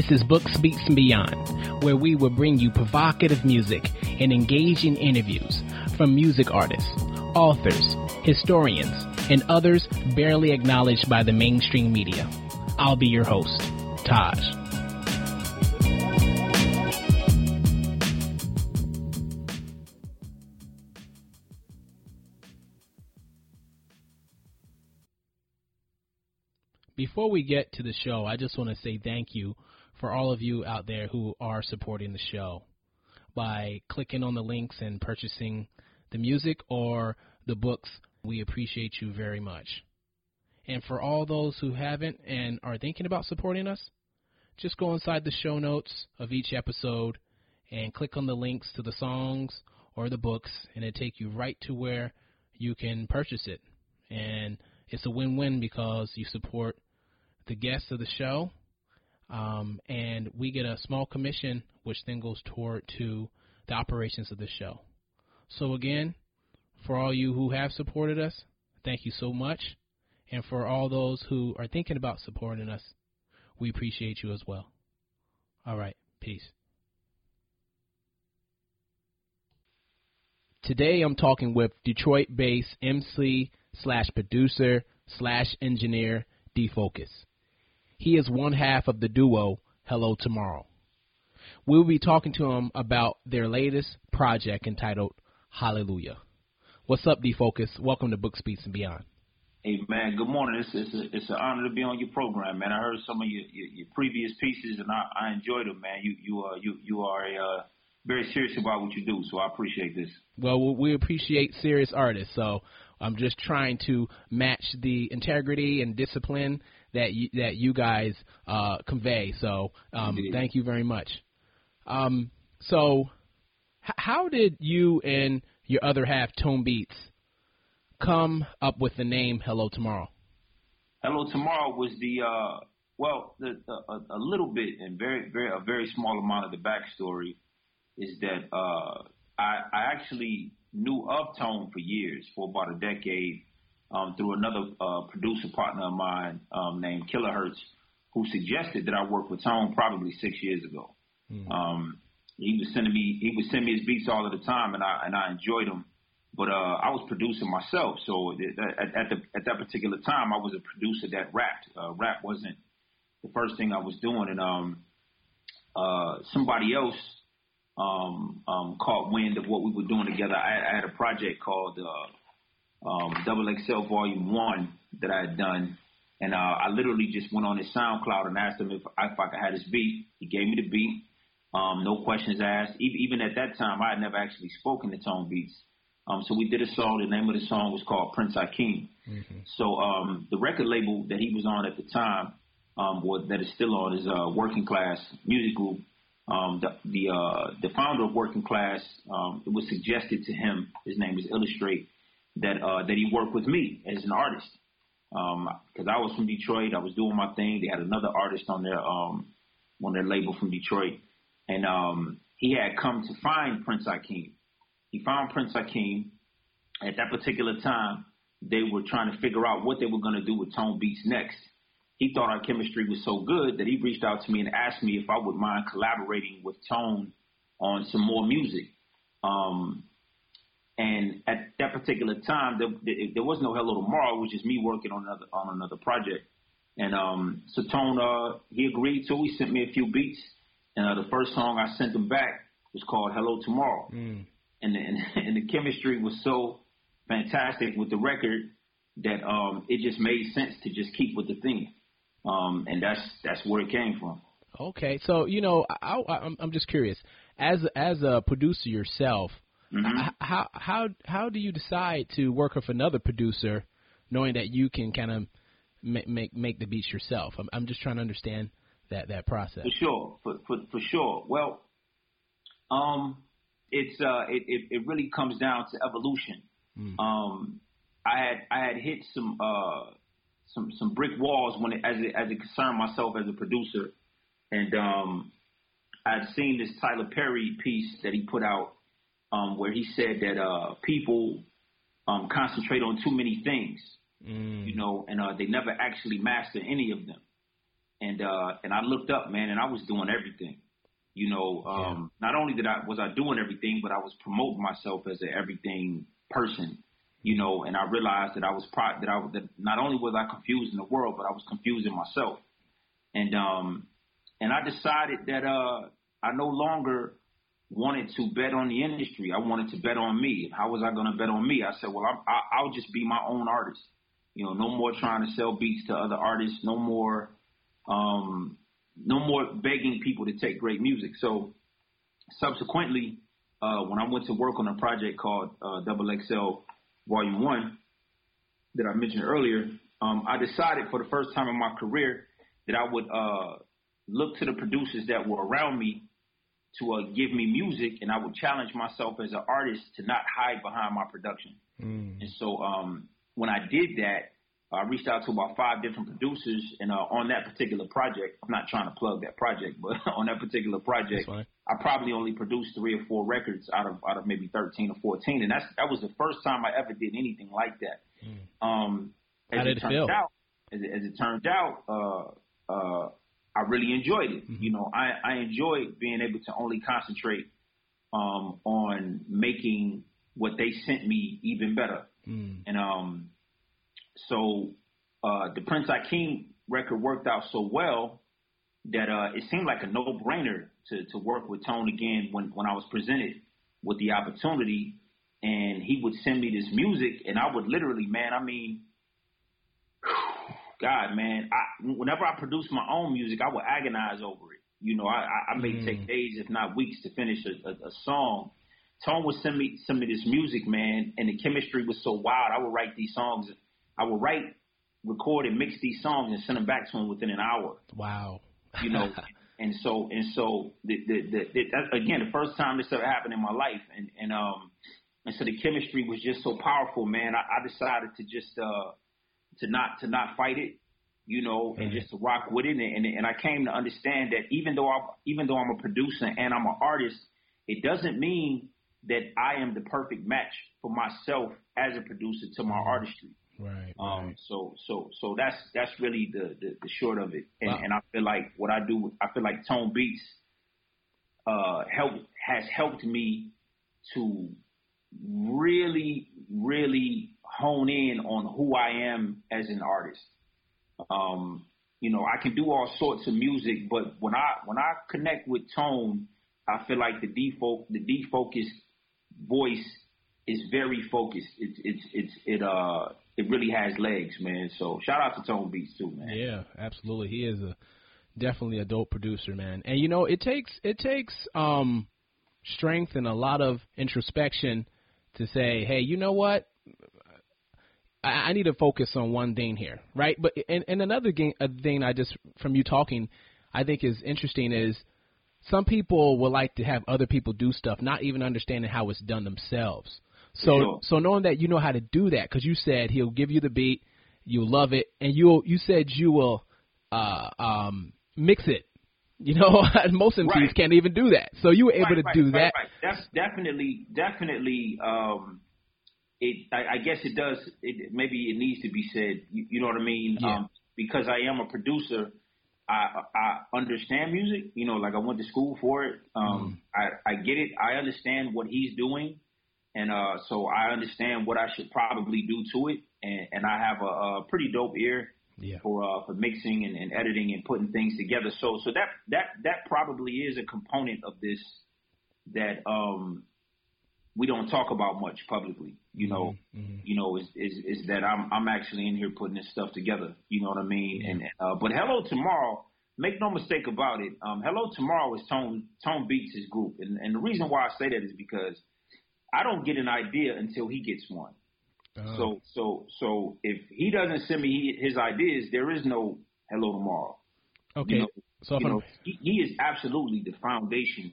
This is Books, Beats, and Beyond, where we will bring you provocative music and engaging interviews from music artists, authors, historians, and others barely acknowledged by the mainstream media. I'll be your host, Taj. Before we get to the show, I just want to say thank you for all of you out there who are supporting the show by clicking on the links and purchasing the music or the books. We appreciate you very much. And for all those who haven't and are thinking about supporting us, just go inside the show notes of each episode and click on the links to the songs or the books, and it take you right to where you can purchase it. And it's a win-win because you support the guests of the show, um, and we get a small commission, which then goes toward to the operations of the show. So again, for all you who have supported us, thank you so much, and for all those who are thinking about supporting us, we appreciate you as well. All right, peace. Today I'm talking with Detroit-based MC slash producer slash engineer D. Focis. He is one half of the duo Hello Tomorrow. We'll be talking to him about their latest project entitled Hallelujah. What's up, D. Focis? Welcome to Books, Beats, and Beyond. Hey man, good morning. It's it's, a, it's an honor to be on your program, man. I heard some of your your, your previous pieces and I, I enjoyed them, man. You you uh you you are a, uh, very serious about what you do, so I appreciate this. Well, we appreciate serious artists, so I'm just trying to match the integrity and discipline that you, that you guys uh, convey. So um, thank you very much. Um, so h- how did you and your other half, Tone Beatz, come up with the name Hello Tomorrow? Hello Tomorrow was the uh, well, the, the, a, a, little bit and very very a very small amount of the backstory is that uh, I, I actually knew of Tone for years, for about a decade um, through another uh, producer partner of mine um, named Kilohertz, who suggested that I work with Tone probably six years ago. Mm-hmm. Um, he was sending me he would send me his beats all of the time, and I and I enjoyed them. But uh, I was producing myself, so at, at, the at that particular time, I was a producer that rapped. Uh, rap wasn't the first thing I was doing, and um, uh, somebody else um, um, caught wind of what we were doing together. I, I had a project called uh, um, Double XL Volume One that I had done, and uh, I literally just went on his SoundCloud and asked him if, if I could have his beat. He gave me the beat, um, no questions asked. Even at that time, I had never actually spoken to Tone Beatz. Um, so we did a song. The name of the song was called Prince Akeem. Mm-hmm. So um, the record label that he was on at the time, um, or that is still on, is uh, Working Class Music Group. Um, the the, uh, the founder of Working Class, um, it was suggested to him. His name is Illustrate that uh, that he worked with me as an artist. Because um, I was from Detroit, I was doing my thing. They had another artist on their um, on their label from Detroit, and um, he had come to find Prince Akeem. He found Prince Akeem. At that particular time, they were trying to figure out what they were going to do with Tone Beatz next. He thought our chemistry was so good that he reached out to me and asked me if I would mind collaborating with Tone on some more music. Um, and at that particular time, there, there was no Hello Tomorrow, which is me working on another on another project. And um, uh, he agreed to. He sent me a few beats, and uh, the first song I sent him back was called Hello Tomorrow. Mm. And, the, and, and the chemistry was so fantastic with the record that um, it just made sense to just keep with the theme. Um, and that's that's where it came from. Okay, so you know, I, I, I'm I'm just curious, as as a producer yourself, Mm-hmm. How how how do you decide to work with another producer, knowing that you can kind of make make make the beats yourself? I'm I'm just trying to understand that that process. For sure, for for, for sure. Well, um, it's uh, it, it it really comes down to evolution. Mm. Um, I had I had hit some uh some some brick walls when it, as it as it concerned myself as a producer, and um, I'd seen this Tyler Perry piece that he put out um, where he said that uh, people um, concentrate on too many things, mm. you know, and uh, they never actually master any of them. and uh, and I looked up, man, and I was doing everything. You know, um, yeah. not only did I was I doing everything, but I was promoting myself as an everything person. You know, and I realized that I was pro- that I that not only was I confusing the world, but I was confusing myself. And um, and I decided that uh, I no longer wanted to bet on the industry. I wanted to bet on me. How was I going to bet on me? I said, well, I'm, I, I'll just be my own artist. You know, no more trying to sell beats to other artists. No more, um, no more begging people to take great music. So, subsequently, uh, when I went to work on a project called uh, Double XL Volume One that I mentioned earlier, um, I decided for the first time in my career that I would uh, look to the producers that were around me to uh, give me music, and I would challenge myself as an artist to not hide behind my production. Mm. And so um, when I did that, I reached out to about five different producers, and uh, on that particular project, I'm not trying to plug that project, but on that particular project, I probably only produced three or four records out of out of maybe 13 or 14, and that's that was the first time I ever did anything like that. Mm. Um, as How did it, it feel? Out, as, it, as it turned out, uh, uh, I really enjoyed it. Mm-hmm. You know, I, I enjoyed being able to only concentrate um, on making what they sent me even better. Mm. And um, so uh, the Prince Akeem record worked out so well that uh, it seemed like a no-brainer to, to work with Tone again when, when I was presented with the opportunity. And he would send me this music, and I would literally, man, I mean, God, man, I, whenever I produce my own music, I will agonize over it. You know, I, I, I may mm. take days, if not weeks, to finish a, a, a song. Tone would send me some of this music, man, and the chemistry was so wild. I would write these songs. I would write, record, and mix these songs and send them back to him within an hour. Wow. You know, and so and so the, the, the, the that, again the first time this ever happened in my life, and and um and so the chemistry was just so powerful, man. I, I decided to just uh to not to not fight it, you know, and just to rock with it. And, and I came to understand that even though I'm even though I'm a producer and I'm an artist, it doesn't mean that I am the perfect match for myself as a producer to my artistry. Right. Um. Right. So so so that's that's really the the, the short of it. And wow. and I feel like what I do, I feel like Tone Beatz, uh, help has helped me to really really hone in on who I am as an artist. Um, you know, I can do all sorts of music, but when I when I connect with tone, I feel like the default the defocused voice is very focused. It's it's it's it uh it really has legs, man. So shout out to Tone Beatz too, man. Yeah, absolutely. He is a definitely a dope producer, man. And you know, it takes it takes um strength and a lot of introspection to say, hey, you know what? I, I need to focus on one thing here, right? But and, and another thing, a thing I just from you talking, I think is interesting is some people would like to have other people do stuff, not even understanding how it's done themselves. So sure. so knowing that you know how to do that, because you said he'll give you the beat, you'll love it, and you you said you will uh, um, mix it. You know, most MCs right. can't even do that. So you were able right, to right, do that. That's definitely definitely um, it I, I guess it does. It, maybe it needs to be said. You, you know what I mean? Yeah. Um, because I am a producer, I I understand music. You know, like I went to school for it. Um, mm. I I get it. I understand what he's doing, and uh, so I understand what I should probably do to it. And and I have a, a pretty dope ear. Yeah. For uh, for mixing and, and editing and putting things together, so so that that that probably is a component of this that um we don't talk about much publicly. You know, mm-hmm. mm-hmm. you know, is, is is that I'm I'm actually in here putting this stuff together. You know what I mean? And uh, but Hello Tomorrow, make no mistake about it. Um, Hello Tomorrow is Tone Tone Beatz his group, and and the reason why I say that is because I don't get an idea until he gets one. Uh-huh. So so so if he doesn't send me his ideas, there is no Hello Tomorrow. Okay. You know, so you know, he, he is absolutely the foundation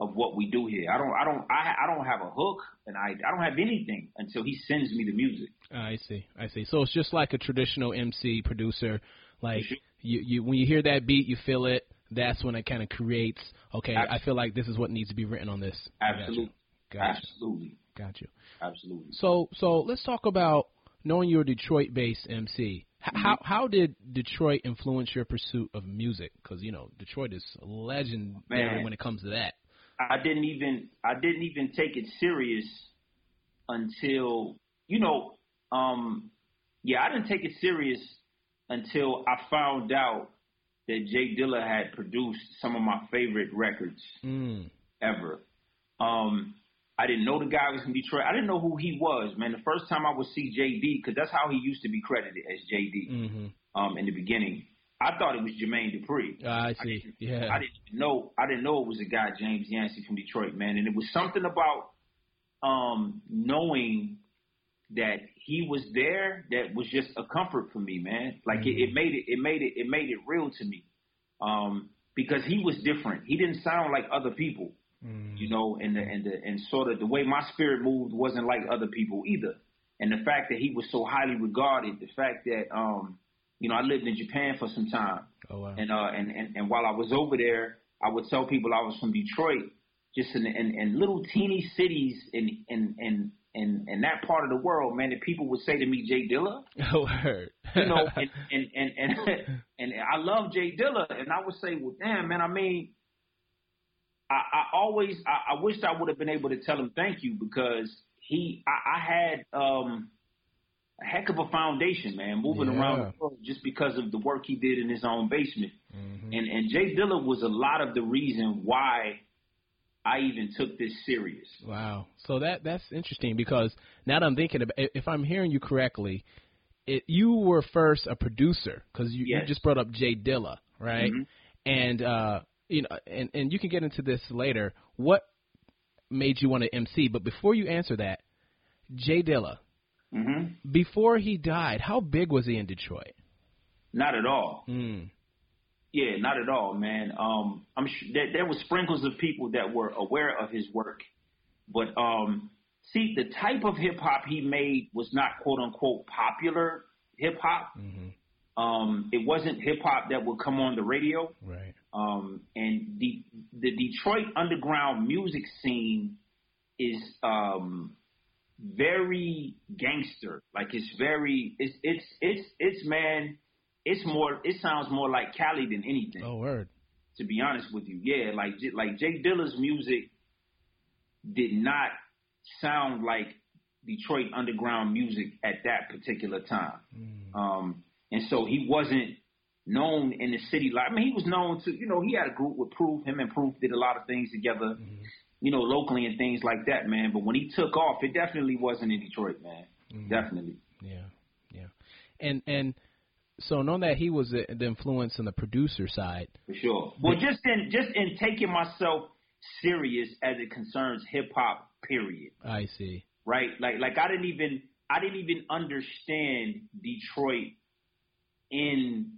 of what we do here. I don't, I don't, I, I don't have a hook, and I, I don't have anything until he sends me the music. I see, I see. So it's just like a traditional MC producer. Like you, you, when you hear that beat, you feel it. That's when it kind of creates. Okay, Absolutely. I feel like this is what needs to be written on this. Absolutely, got you. absolutely, got you. Absolutely. So, so let's talk about knowing you're a Detroit-based MC, mm-hmm. how how did Detroit influence your pursuit of music? Because you know Detroit is legendary Man, when it comes to that. I didn't even I didn't even take it serious until you know, um, yeah, I didn't take it serious until I found out that J Dilla had produced some of my favorite records mm. ever. Um, I didn't know the guy was from Detroit. I didn't know who he was, man. The first time I would see JD, because that's how he used to be credited as JD mm-hmm. um, in the beginning. I thought it was Jermaine Dupri. Uh, I see. I yeah. I didn't know. I didn't know it was a guy James Yancey from Detroit, man. And it was something about um, knowing that he was there that was just a comfort for me, man. Like mm-hmm. it, it, made it. It made it. It made it real to me. Um, because he was different. He didn't sound like other people. Mm. You know, and the and the and sort of the way my spirit moved wasn't like other people either. And the fact that he was so highly regarded, the fact that um, you know, I lived in Japan for some time. Oh wow. And uh and, and, and while I was over there, I would tell people I was from Detroit, just in in, in little teeny cities in in in in in that part of the world, man, that people would say to me, J Dilla. Oh, heard. you know, and and and and, and I love J Dilla, and I would say, well, damn, man, I mean, I, I always I, I wished I would have been able to tell him thank you because he I, I had um a heck of a foundation, man, moving yeah. around the world just because of the work he did in his own basement. Mm-hmm. And and J Dilla was a lot of the reason why I even took this serious. Wow. So that that's interesting because now that I'm thinking about if I'm hearing you correctly, it you were first a producer because you, yes. you, just brought up J Dilla, right? Mm-hmm. And uh you know, and and you can get into this later. What made you want to MC? But before you answer that, Jay Dilla, mm-hmm. before he died, how big was he in Detroit? Not at all. Mm. Yeah, not at all, man. Um, I'm sure there, there was sprinkles of people that were aware of his work, but um, see, the type of hip hop he made was not quote unquote popular hip hop. Mm-hmm. Um, it wasn't hip hop that would come on the radio. Right. Um, and the the Detroit underground music scene is um, very gangster. Like it's very it's it's it's it's man. It's more. It sounds more like Cali than anything. Oh word. To be honest with you, yeah. Like like J Dilla's music did not sound like Detroit underground music at that particular time. Mm. Um, and so he wasn't known in the city. Like I mean, he was known to you know he had a group with Proof. Him and Proof did a lot of things together, mm-hmm. You know, locally and things like that, man. But when he took off, it definitely wasn't in Detroit, man. Mm-hmm. Definitely. Yeah, yeah, and and so knowing that he was the, the influence on the producer side, for sure. Well, just in just in taking myself serious as it concerns hip hop, period. I see. Right, like like I didn't even I didn't even understand Detroit in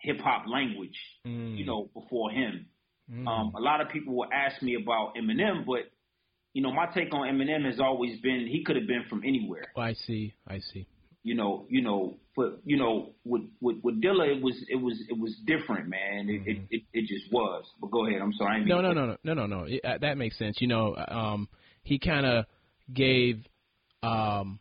hip hop language, mm. you know, before him. Mm. Um, a lot of people will ask me about Eminem, but you know, my take on Eminem has always been he could have been from anywhere. Oh, I see, I see. You know, you know, but you know, with with, with Dilla, it was it was it was different, man. It, mm. it, it it just was. But go ahead. I'm sorry. no, no, no, no, no, no, no. It, uh, that makes sense. You know, um, he kind of gave um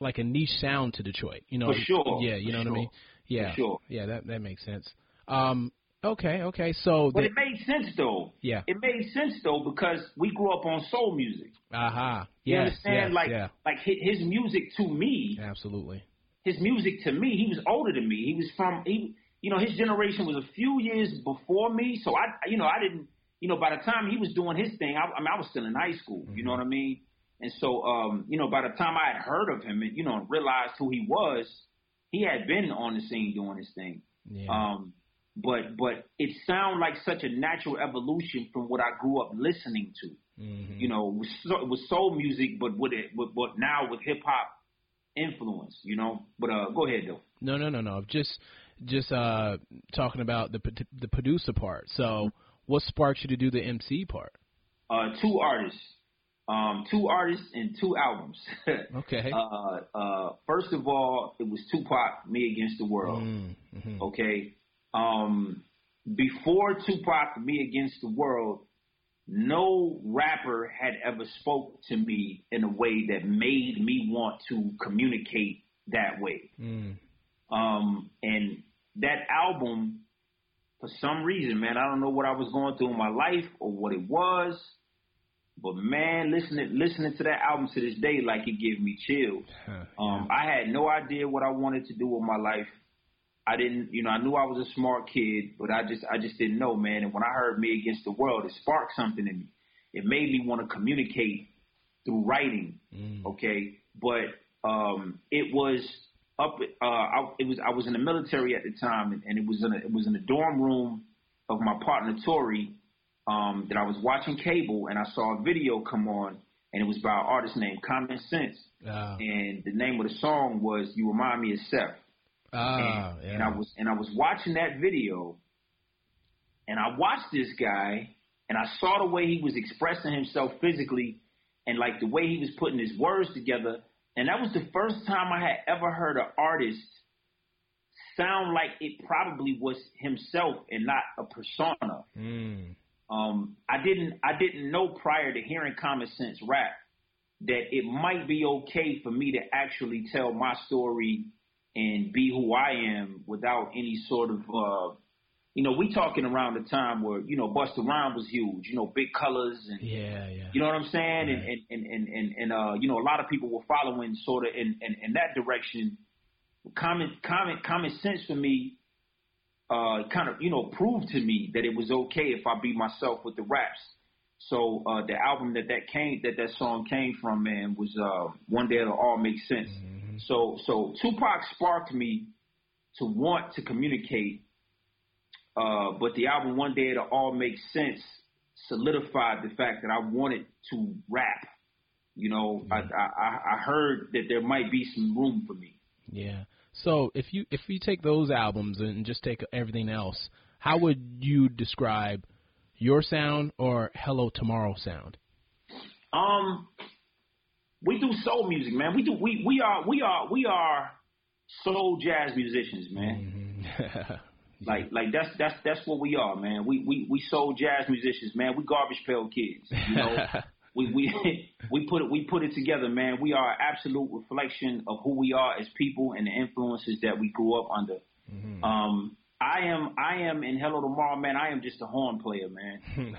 like a niche sound to Detroit. You know, for sure. Yeah, you know what. I mean. Yeah, For sure. Yeah, that that makes sense. Um, okay, okay. So, but the, it made sense though. Yeah, it made sense though because we grew up on soul music. Aha. Uh-huh. You understand? Yes, like, yeah. like his music to me. Absolutely. His music to me. He was older than me. He was from he. You know, his generation was a few years before me. So I, you know, I didn't. You know, by the time he was doing his thing, I, I mean, I was still in high school. Mm-hmm. You know what I mean? And so, um, you know, by the time I had heard of him and you know realized who he was, he had been on the scene doing his thing. Yeah. Um, but but it sounded like such a natural evolution from what I grew up listening to. Mm-hmm. You know, with, with soul music, but with it, but, but now with hip hop influence. You know, but uh, go ahead though. No, no, no, no. Just just uh talking about the the producer part. So, what sparked you to do the MC part? Uh, two artists um, two artists and two albums. okay. Uh, uh, first of all, it was Tupac, Me Against the World. Mm, mm-hmm. Okay. Um, before Tupac, Me Against the World, no rapper had ever spoke to me in a way that made me want to communicate that way. Mm. Um, and that album, for some reason, man, I don't know what I was going through in my life or what it was, but man, listening listening to that album to this day, like it gave me chills. Um, I had no idea what I wanted to do with my life. I didn't, you know, I knew I was a smart kid, but I just, I just didn't know, man. And when I heard "Me Against the World," it sparked something in me. It made me want to communicate through writing. Mm. Okay, but um, it was up. Uh, I, it was I was in the military at the time, and, and it was in a, it was in the dorm room of my partner Tori um, that I was watching cable, and I saw a video come on, and it was by an artist named Common Sense, oh. and the name of the song was "You Remind Me of Sef." Ah, and, yeah. and I was and I was watching that video, and I watched this guy, and I saw the way he was expressing himself physically, and like the way he was putting his words together, and that was the first time I had ever heard an artist sound like it probably was himself and not a persona. Mm. Um, I didn't I didn't know prior to hearing Common Sense rap that it might be okay for me to actually tell my story and be who I am without any sort of, uh, you know, we talking around the time where you know Busta Rhymes was huge, you know, big colors and yeah, yeah, you know what I'm saying, right. and, and and and and uh, you know, a lot of people were following sort of in in, in that direction. Common common common sense for me, uh, kind of you know proved to me that it was okay if I be myself with the raps. So uh, the album that that came that that song came from, man, was uh, one day it'll all make sense. Mm-hmm. So so Tupac sparked me to want to communicate, uh, but the album One Day It'll All Make Sense solidified the fact that I wanted to rap. You know, mm-hmm. I, I I heard that there might be some room for me. Yeah. So if you if you take those albums and just take everything else, how would you describe your sound or Hello Tomorrow sound? Um, we do soul music, man. We do we we are we are we are soul jazz musicians, man. Mm-hmm. like like that's that's that's what we are, man. We we we soul jazz musicians, man. We garbage pail kids, you know. we we we put it we put it together, man. We are an absolute reflection of who we are as people and the influences that we grew up under. Mm-hmm. Um, I am I am in Hello Tomorrow, man. I am just a horn player, man.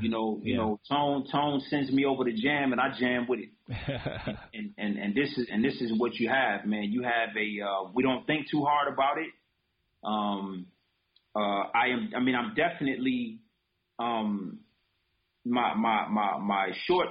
You know, you yeah. know, Tone Tone sends me over to jam and I jam with it. and, and and this is and this is what you have, man. You have a uh, we don't think too hard about it. Um, uh, I am. I mean, I'm definitely um, my my my my short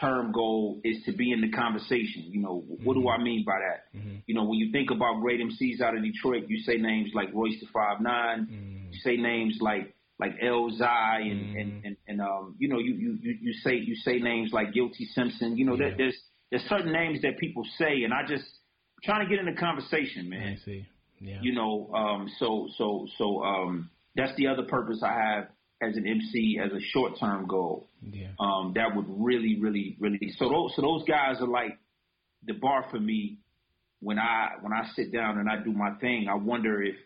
term goal is to be in the conversation. You know, what mm-hmm. do I mean by that? Mm-hmm. You know, when you think about great MCs out of Detroit, you say names like Royce the Five Nine. Mm-hmm. You say names like like Elzhi and, mm. and, and, and um you know you, you you say you say names like Guilty Simpson. You know yeah. there's there's certain names that people say, and I just trying to get in the conversation, man. I see. Yeah. You know, um, so so so um, that's the other purpose I have as an MC as a short term goal. Yeah. Um, that would really, really, really. So those so those guys are like the bar for me when I when I sit down and I do my thing. I wonder if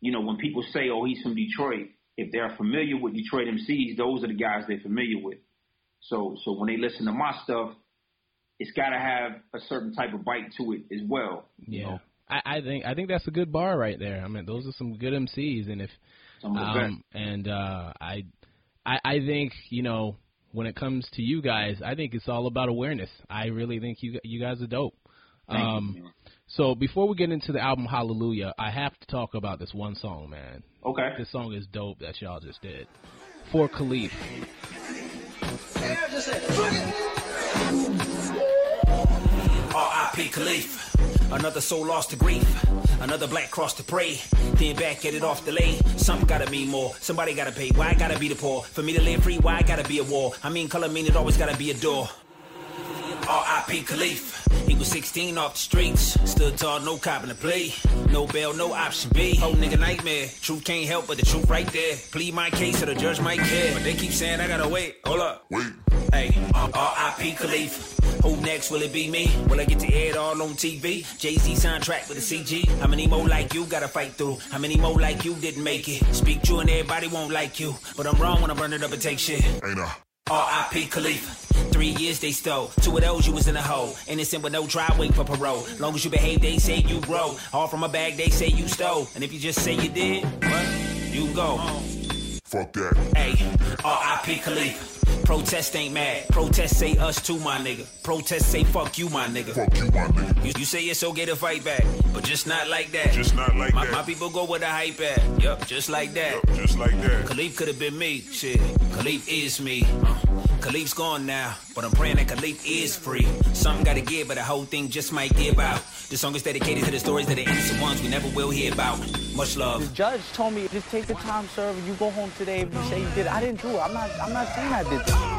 you know when people say, "Oh, he's from Detroit," if they're familiar with Detroit MCs, those are the guys they're familiar with. So so when they listen to my stuff, it's got to have a certain type of bite to it as well. Yeah, know? I, I think I think that's a good bar right there. I mean, those are some good MCs, and if um, and uh, I I I think you know when it comes to you guys, I think it's all about awareness. I really think you you guys are dope. Thank um, you, so before we get into the album Hallelujah, I have to talk about this one song, man. Okay. This song is dope that y'all just did. For Kalief. R.I.P. Kalief. Another soul lost to grief. Another black cross to pray. Then back, at it off delay. Something gotta mean more. Somebody gotta pay. Why I gotta be the poor? For me to live free, why I gotta be a war? I mean, color mean it always gotta be a door. R.I.P. Kalief. Was 16 off the streets. Stood tall, no cop in the play. No bail, no option B. Whole nigga nightmare. Truth can't help but the truth right there. Plead my case so the judge might care. But they keep saying I gotta wait. Hold up. Wait. Hey, R.I.P. Kalief. Who next? Will it be me? Will I get to air it all on TV? Jay Z soundtrack with a CG. How many more like you gotta fight through? How many more like you didn't make it? Speak true and everybody won't like you. But I'm wrong when I burn it up and take shit. Ain't I? R.I.P. Khalifa. Three years they stole. Two of those you was in a hole. Innocent with no trial, wait for parole. Long as you behave, they say you grow. All from a bag, they say you stole. And if you just say you did, what? You go. Fuck that. Hey, R.I.P. Khalifa. Protest ain't mad. Protest say us too, my nigga. Protest say fuck you, my nigga. Fuck you, my nigga. You, you say it's okay to fight back, but just not like that. Just not like my, that. My people go with the hype at. Yup, just like that. Yep, just like that. Kalief could have been me. Shit, Kalief is me. Uh, Kalief's gone now, but I'm praying that Kalief is free. Something gotta give, but the whole thing just might give out. The song is dedicated to the stories that the innocent ones we never will hear about. Much love. The judge told me, just take the time, sir. You go home today if you say you did. It. I didn't do it. I'm not. I'm not saying I did this.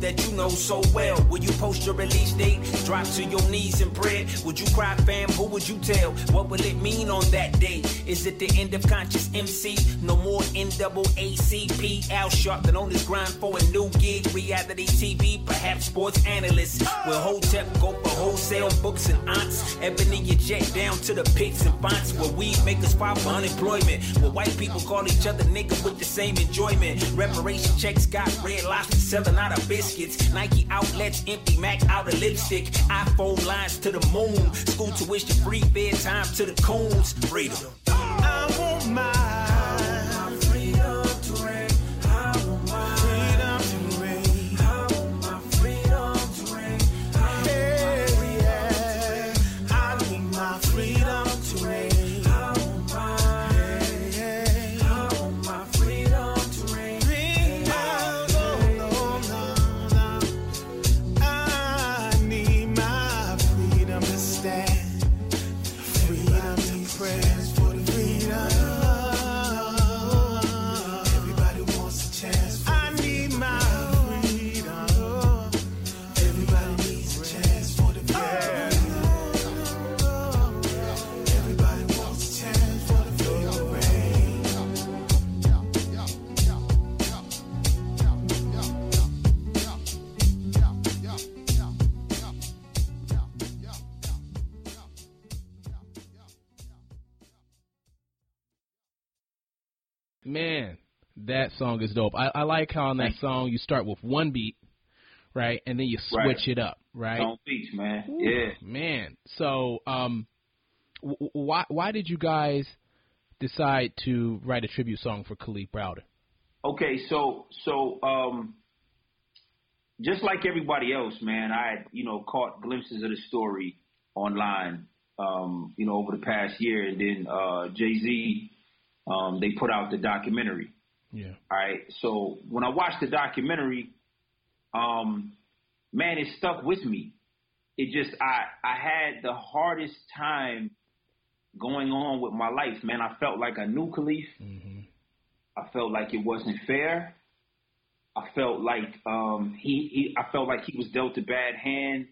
that you know so well. Will you post your release date? Drop to your knees and pray? Would you cry, fam? Who would you tell? What will it mean on that day? Is it the end of conscious MC? No more NAACP. Al Sharpton on his grind for a new gig. Reality TV, perhaps sports analyst. Will Hotep go for wholesale books and aunts? Ebony your jet down to the pics and fonts where we makers file for unemployment. Where white people call each other nigga with the same enjoyment. Reparation checks got red lobster selling out of biscuits biscuits. Nike outlets empty, Mac out of lipstick. iPhone lines to the moon. School tuition free, bedtime to the coons. Freedom. That song is dope. I, I like how on that song you start with one beat, right, and then you switch right. it up, right? On beats, man. Ooh, yeah, man. So, um, w- why why did you guys decide to write a tribute song for Kalief Browder? Okay, so so um, just like everybody else, man, I had you know caught glimpses of the story online, um, you know, over the past year, and then uh, Jay Z, um, they put out the documentary. Yeah. All right. So when I watched the documentary, um, man, it stuck with me. It just I I had the hardest time going on with my life, man. I felt like a new Kalief. Mm-hmm. I felt like it wasn't fair. I felt like um, he, he I felt like he was dealt a bad hand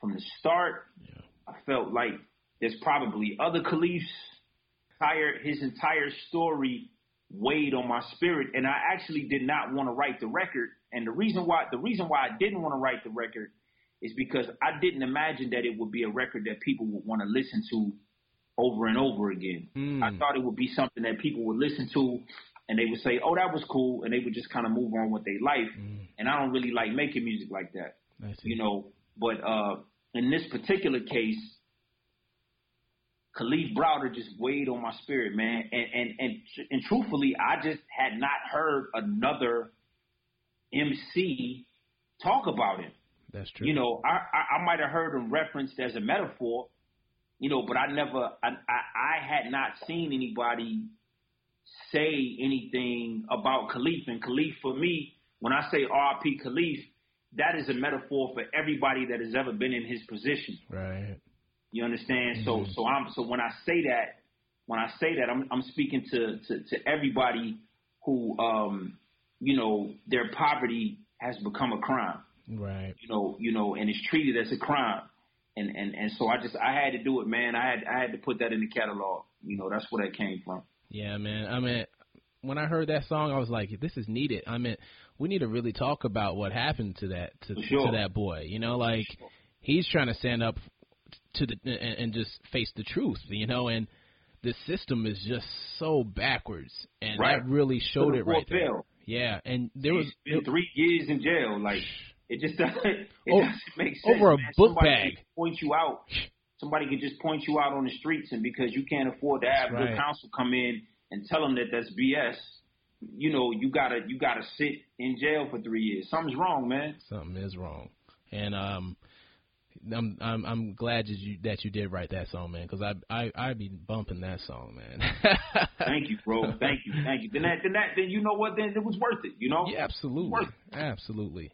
from the start. Yeah. I felt like there's probably other Kaliefs. Entire his entire story weighed on my spirit, and I actually did not want to write the record. And the reason why the reason why I didn't want to write the record is because I didn't imagine that it would be a record that people would want to listen to over and over again. Mm. I thought it would be something that people would listen to and they would say, "Oh, that was cool," and they would just kind of move on with their life. Mm. And I don't really like making music like that, you know. But uh, in this particular case, Kalief Browder just weighed on my spirit, man. And and and and truthfully, I just had not heard another MC talk about him. That's true. You know, I I, I might have heard him referenced as a metaphor, you know, but I never I, I I had not seen anybody say anything about Kalief. And Kalief, for me, when I say RP Kalief, that is a metaphor for everybody that has ever been in his position. Right. You understand? Mm-hmm. So so I'm so when I say that, when I say that, I'm I'm speaking to to, to everybody who um you know their poverty has become a crime. Right. You know, you know, and it's treated as a crime. And, and and so I just I had to do it, man. I had I had to put that in the catalog. You know, that's where that came from. Yeah, man. I mean, when I heard that song, I was like, this is needed. I mean, we need to really talk about what happened to that to, sure. to that boy. You know, like he's trying to stand up to the and, and just face the truth. You know, and the system is just so backwards, and Right. that really showed it right there. bail. Yeah, and there was He's been three years in jail. Like it just doesn't it O- doesn't make sense. over a man. book Somebody bag. point you out. Somebody could just point you out on the streets, and because you can't afford to have That's good right. counsel come in and tell them that that's BS, you know, you gotta you gotta sit in jail for three years. Something's wrong, man. something is wrong, and um. I'm I'm I'm glad that you that you did write that song, man, because I I I'd be bumping that song, man. Thank you, bro. Thank you, thank you. Then that, then that, then you know what? Then it was worth it. You know? Yeah, absolutely, absolutely.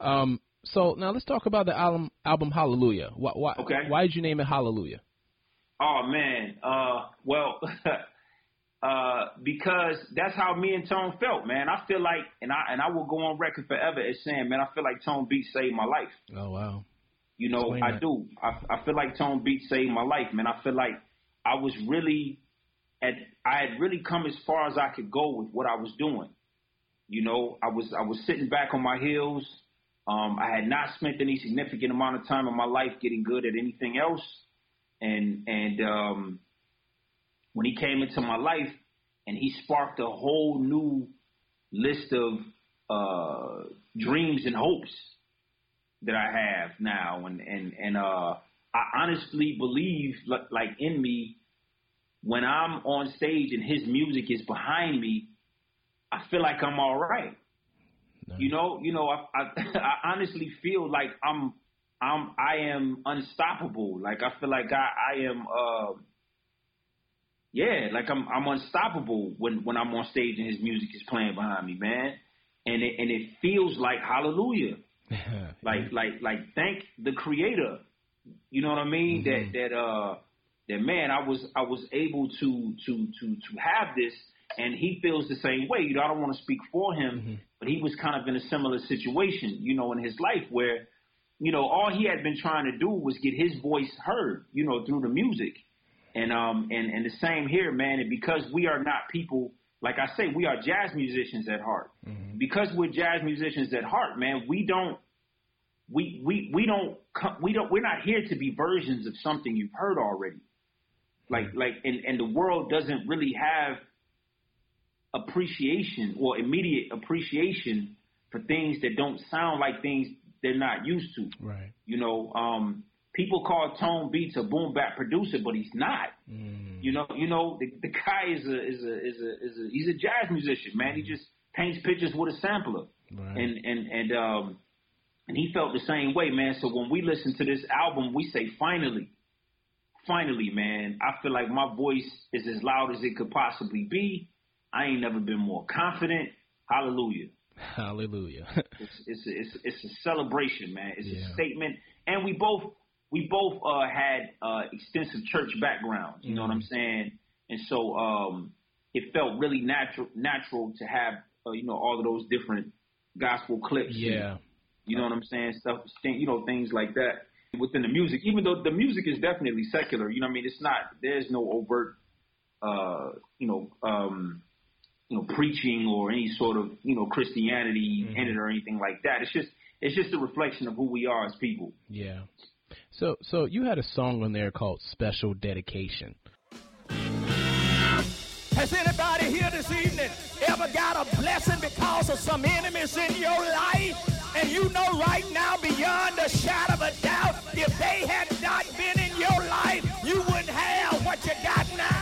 Um, so now let's talk about the album, album Hallelujah. Why, why, Okay. why did you name it Hallelujah? Oh man. Uh, well, uh, because that's how me and Tone felt, man. I feel like, and I and I will go on record forever as saying, man, I feel like Tone Beat saved my life. Oh wow, You know, Explain I that. do. I, I feel like Tone Beatz saved my life, man. I feel like I was really at I had really come as far as I could go with what I was doing. You know, I was I was sitting back on my heels. Um, I had not spent any significant amount of time in my life getting good at anything else, and and um, when he came into my life, and he sparked a whole new list of uh, dreams and hopes that I have now, and and and uh, I honestly believe, like, like in me, when I'm on stage and his music is behind me, I feel like I'm all right. Nice. You know, you know, I, I I honestly feel like I'm I'm I am unstoppable. Like I feel like I I am uh yeah, like I'm I'm unstoppable when when I'm on stage and his music is playing behind me, man. And it and it feels like hallelujah. Like like like thank the creator. You know what I mean? Mhm. That that uh that man I was I was able to to to to have this and he feels the same way. You know, I don't want to speak for him, Mhm. but he was kind of in a similar situation, you know, in his life where, you know, all he had been trying to do was get his voice heard, you know, through the music. And um and, and the same here, man, and because we are not people like I say, we are jazz musicians at heart. Mhm. Because we're jazz musicians at heart, man, we don't we we we don't we don't we're not here to be versions of something you've heard already. Like like and and the world doesn't really have appreciation or immediate appreciation for things that don't sound like things they're not used to. right. You know, um, people call Tone Beatz a boom bap producer, but he's not. Mm. You know, you know, the, the guy is a is a is a is a he's a jazz musician, man. He just paints pictures with a sampler, Right. and and and um, and he felt the same way, man. So when we listen to this album, we say finally, finally, man. I feel like my voice is as loud as it could possibly be. I ain't never been more confident. Hallelujah. Hallelujah. It's it's a, it's, it's a celebration, man. It's Yeah. a statement, and we both we both uh, had uh, extensive church backgrounds. You know what I'm Mhm. saying? And so um, it felt really natural natural to have uh, you know all of those different gospel clips. and, yeah. you know what I'm saying? Stuff, you know, things like that within the music. Even though the music is definitely secular, you know, what I mean, it's not. There's no overt, uh, you know, um, you know, preaching or any sort of you know Christianity Mhm. in it or anything like that. It's just it's just a reflection of who we are as people. Yeah. So so you had a song on there called Special Dedication. Has anybody here this evening ever got a blessing because of some enemies in your life? And you know right now, beyond a shadow of a doubt, if they had not been in your life, you wouldn't have what you got now.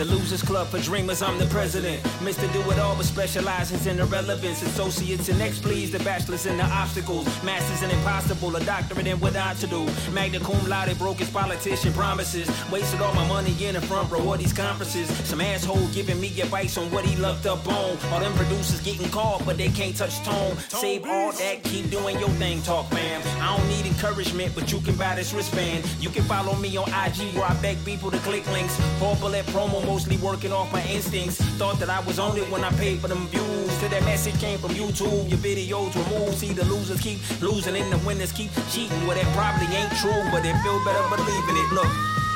The Losers Club for dreamers, I'm the president. Mr. Do It All, but specializes in irrelevance. Associates and X, please, the bachelors in the obstacles. Masters in impossible, a doctorate in what not to do. Magna cum laude, broke his politician promises. Wasted all my money in the front row of these conferences. Some asshole giving me advice on what he loved up on. All them producers getting called, but they can't touch tone. Save all that, keep doing your thing, talk, fam. I don't need encouragement, but you can buy this wristband. You can follow me on IG where I beg people to click links. Horrible Bullet promo, mostly working off my instincts. Thought that I was on it when I paid for them views. Till that message came from YouTube, your videos removed. See the losers keep losing and the winners keep cheating. Well, that probably ain't true, but they feel better believing it. Look.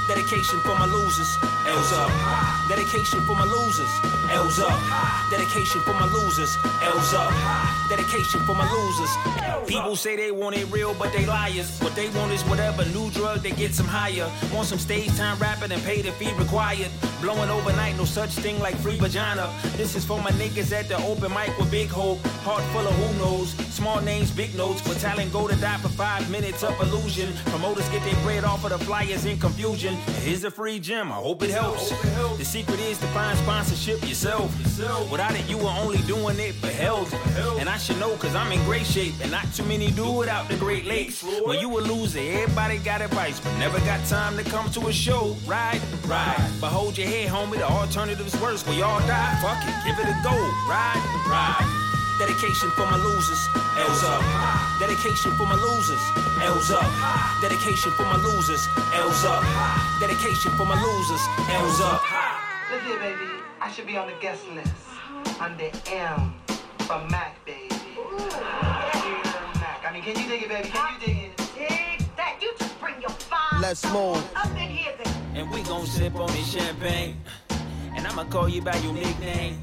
Dedication for my losers, L's. Dedication for my losers, L's up. Dedication for my losers, L's up. Dedication for my losers. People say they want it real, but they liars. What they want is whatever new drug that gets them higher. Want some stage time rapping and pay the fee required. Blowing overnight, no such thing like free vagina. This is for my niggas at the open mic with big hope. Heart full of who knows. Small names, big notes. For talent, go to die for five minutes of illusion. Promoters get their bread off of the flyers in confusion. Here's a free gem, I hope it helps. The secret is to find sponsorship. Without it, you were only doing it for health. And I should know, cause I'm in great shape. And not too many do without the Great Lakes. When you a loser, everybody got advice, but never got time to come to a show. Ride, ride. But hold your head, homie, the alternative's worse. We all die, fuck it, give it a go. Ride, ride. Dedication for my losers, L's up. Dedication for my losers, L's up. Dedication for my losers, L's up. Dedication for my losers, L's up. Here, baby. I should be on the guest list. Under M for Mac, baby. Yeah, Mac. I mean, can you dig it, baby? Can you dig it? Dig that. You just bring your fine Let's move. up in here. Then. And we gon' sip on this champagne. And I'ma call you by your nickname.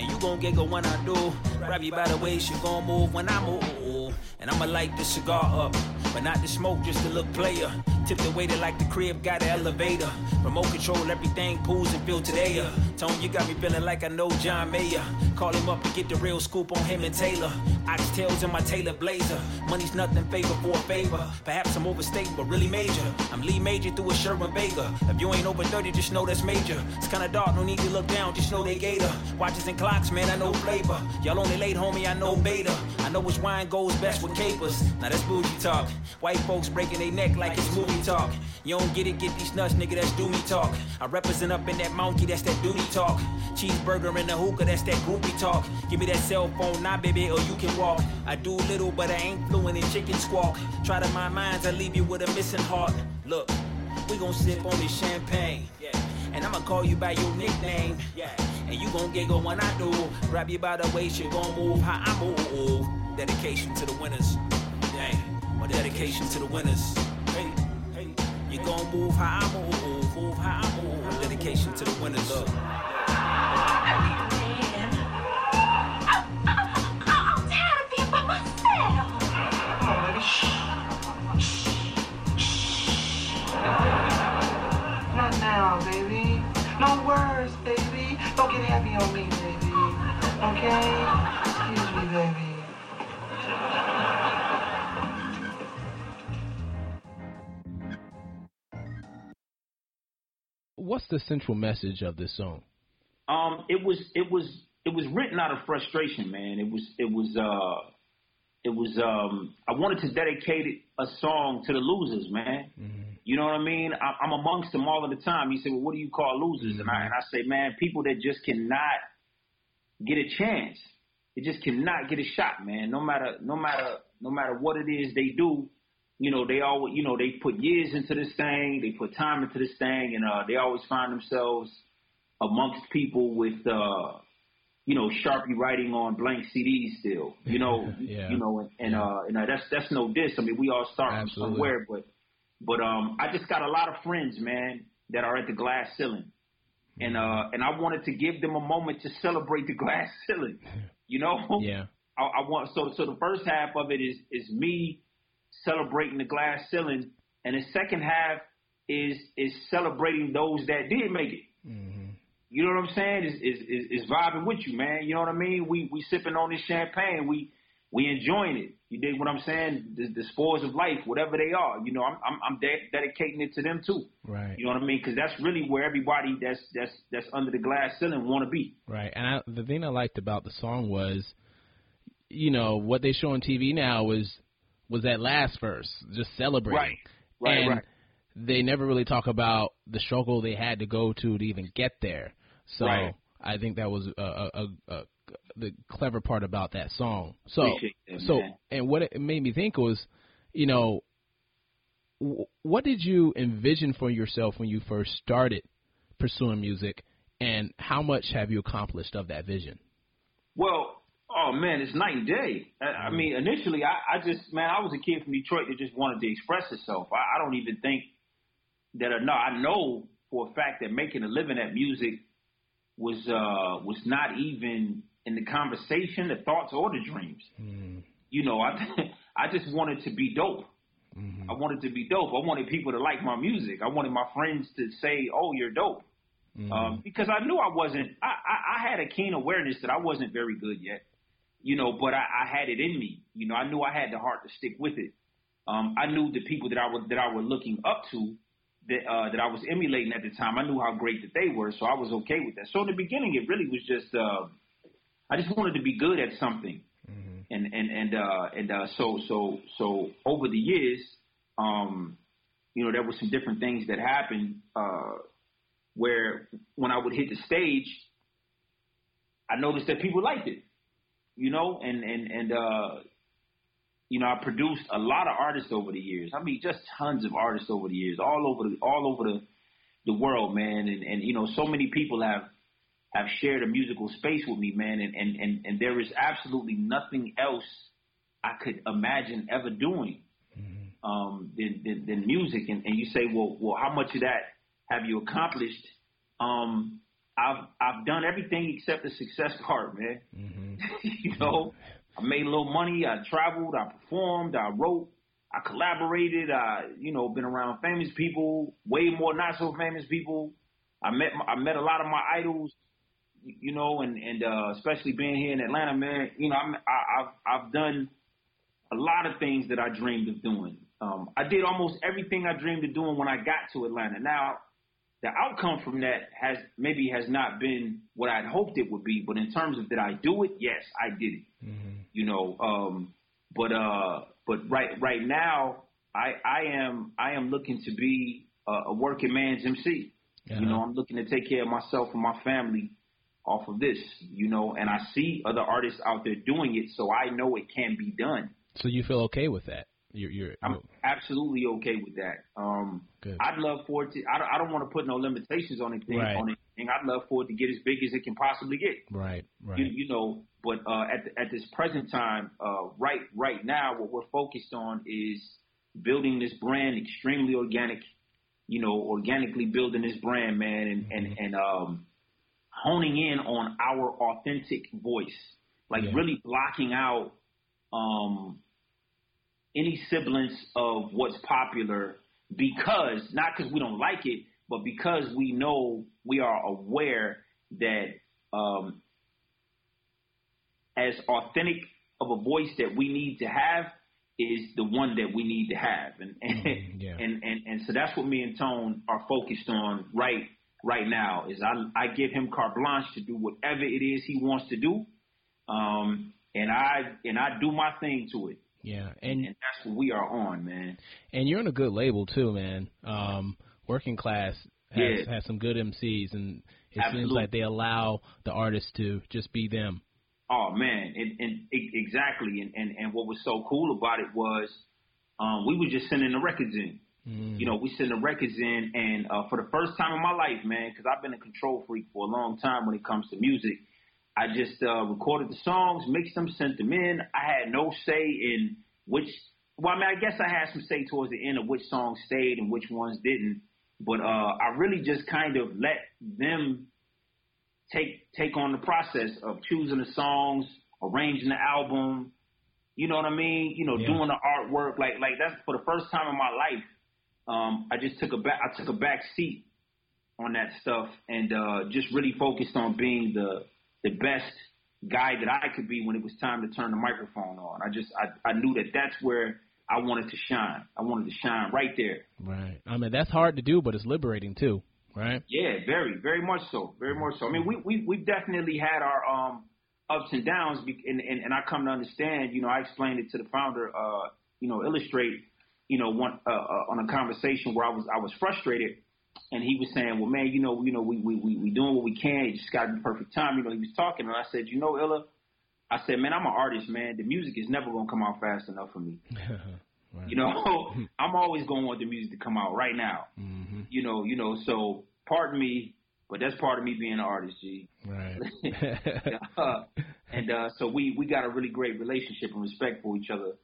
And you gon' giggle when I do. Grab you by the waist, you gon' move when I move. And I'ma light the cigar up. But not the smoke, just to look player. Tip the waiter like the crib got an elevator. Remote control, everything pools and filtered air. Uh. Tone, you got me feeling like I know John Mayer. Call him up and get the real scoop on him and Taylor. Oxtails in my Taylor blazer. Money's nothing favor for a favor. Perhaps I'm overstating, but really major. I'm Lee Major through a Sherman Vega. If you ain't over 30, just know that's major. It's kinda dark, no need to look down, just know they gator. Watches and clocks, man, I know flavor. Y'all only late, homie, I know beta. I know which wine goes best with capers. Now that's bougie talk. White folks breaking their neck like it's movie talk. You don't get it, get these nuts, nigga, that's do me talk. I represent up in that monkey, that's that duty talk. Cheeseburger in the hookah, that's that groupie talk. Give me that cell phone now, baby, or you can walk. I do little, but I ain't fluent in chicken squawk. Try to mind minds, I leave you with a missing heart. Look, we gon' sip on this champagne. And I'ma call you by your nickname. And you gon' giggle when I do. Grab you by the waist, you gon' move how I move. Dedication to the winners. Hey, my dedication to the winners. Hey, hey, you gon' move how I move, move how I move. Dedication to the winners. Look. I'm tired of being by myself. Come on, baby. Shh. Shh. Not now, baby. No words, baby. Don't get heavy on me, baby. Okay? Excuse me, baby. What's the central message of this song? Um, it was it was it was written out of frustration, man. It was it was uh it was um I wanted to dedicate a song to the losers, man. You know what I mean? I'm amongst them all of the time. You say, well, what do you call losers? And I and I say, man, people that just cannot get a chance. They just cannot get a shot, man. No matter no matter no matter what it is they do, you know, they always you know, they put years into this thing, they put time into this thing and uh they always find themselves amongst people with uh you know, Sharpie writing on blank CDs still. You know, Yeah. you know, and, and uh and uh, that's that's no diss. I mean, we all start from somewhere, but but um I just got a lot of friends, man, that are at the glass ceiling. And uh and I wanted to give them a moment to celebrate the glass ceiling. You know? Yeah. I, I want so so the first half of it is is me celebrating the glass ceiling, and the second half is is celebrating those that did make it. You know what I'm saying? Is is is is vibing with you, man. You know what I mean? We we sipping on this champagne. We we enjoying it. You dig what I'm saying? The, the spoils of life, whatever they are, you know, I'm I'm, I'm de- dedicating it to them too. Right. You know what I mean? Because that's really where everybody that's that's that's under the glass ceiling want to be. Right. And I, the thing I liked about the song was, you know, what they show on TV now was was that last verse, just celebrating. Right. Right, and right. they never really talk about the struggle they had to go to to even get there. So Right. I think that was a, a, a, the clever part about that song. So that, so man. and what it made me think was, you know, w- what did you envision for yourself when you first started pursuing music, and how much have you accomplished of that vision? Well, oh man, it's night and day. I, I mm-hmm. mean, initially, I, I just man, I was a kid from Detroit that just wanted to express itself. I, I don't even think that. Uh, no, I know for a fact that making a living at music was uh was not even in the conversation, the thoughts, or the dreams. You know, I I just wanted to be dope. I wanted to be dope. I wanted people to like my music. I wanted my friends to say, "Oh, you're dope," um, because I knew I wasn't. I, I, I had a keen awareness that I wasn't very good yet. You know, but I, I had it in me. You know, I knew I had the heart to stick with it. Um, I knew the people that I was that I was looking up to, that uh, that I was emulating at the time. I knew how great that they were, so I was okay with that. So in the beginning, it really was just uh, I just wanted to be good at something and and and uh and uh so so so over the years um you know there were some different things that happened uh where when I would hit the stage I noticed that people liked it you know and and and uh you know I produced a lot of artists over the years. I mean just tons of artists over the years all over the all over the the world man. And and you know so many people have have shared a musical space with me, man, and, and, and, and there is absolutely nothing else I could imagine ever doing um, than, than, than music. And, and you say, well, well, how much of that have you accomplished? Um, I've I've done everything except the success part, man. you know, I made a little money. I traveled. I performed. I wrote. I collaborated. I you know been around famous people, way more not so famous people. I met I met a lot of my idols you know, and and uh, especially being here in Atlanta, man, you know, I'm, I, I've I've done a lot of things that I dreamed of doing. Um, I did almost everything I dreamed of doing when I got to Atlanta. Now, the outcome from that has maybe has not been what I'd hoped it would be, but in terms of did I do it? Yes, I did it. You know, um, but uh, but right right now, I I am I am looking to be a, a working man's MC. You know, I'm looking to take care of myself and my family off of this, you know, and I see other artists out there doing it, so I know it can be done. So you feel okay with that? You're, you're, I'm absolutely okay with that. Um, Good. I'd love for it to. I don't, I don't want to put no limitations on anything. Right. On anything. I'd love for it to get as big as it can possibly get. right, right. You, you know, but uh, at the, at this present time, uh, right right now, what we're focused on is building this brand extremely organic. You know, organically building this brand, man, and and and um, honing in on our authentic voice, like Yeah. really blocking out um, any semblance of what's popular because not because we don't like it, but because we know we are aware that um, as authentic of a voice that we need to have is the one that we need to have, and and, Mhm, yeah. and, and and so that's what me and Tone are focused on right right now. Is I I give him carte blanche to do whatever it is he wants to do, um, and I and I do my thing to it, yeah, and, and that's what we are on, man. and you're on a good label too, man. Um, Working Class has Yeah. has some good MCs, and it seems like they allow the artists to just be them. Oh man, and, and exactly, and, and and what was so cool about it was, um, we were just sending the records in. You know, we send the records in, and uh, for the first time in my life, man, because I've been a control freak for a long time when it comes to music. I just uh, recorded the songs, mixed them, sent them in. I had no say in which. Well, I mean, I guess I had some say towards the end of which songs stayed and which ones didn't. But uh, I really just kind of let them take take on the process of choosing the songs, arranging the album. You know what I mean? You know, Yeah. doing the artwork. Like like that's for the first time in my life. Um, I just took a back I took a back seat on that stuff and uh, just really focused on being the the best guy that I could be when it was time to turn the microphone on. I just I, I knew that that's where I wanted to shine. I wanted to shine right there. Right. I mean, that's hard to do, but it's liberating too, right? Yeah, very, very much so, very much so. I mean, we we we definitely had our um ups and downs, and and, and I come to understand. You know, I explained it to the founder. Uh, you know, illustrate. You know, one uh, uh, on a conversation where I was I was frustrated, and he was saying, "Well, man, you know, you know, we we we, we doing what we can. You just got to be perfect time." You know, he was talking, and I said, "You know, Illa." I said, man, I'm an artist, man. The music is never gonna come out fast enough for me. right. You know, I'm always gonna want the music to come out right now. Mm-hmm. You know, you know. So, pardon me, but that's part of me being an artist, G. Right. uh, and uh, so we we got a really great relationship and respect for each other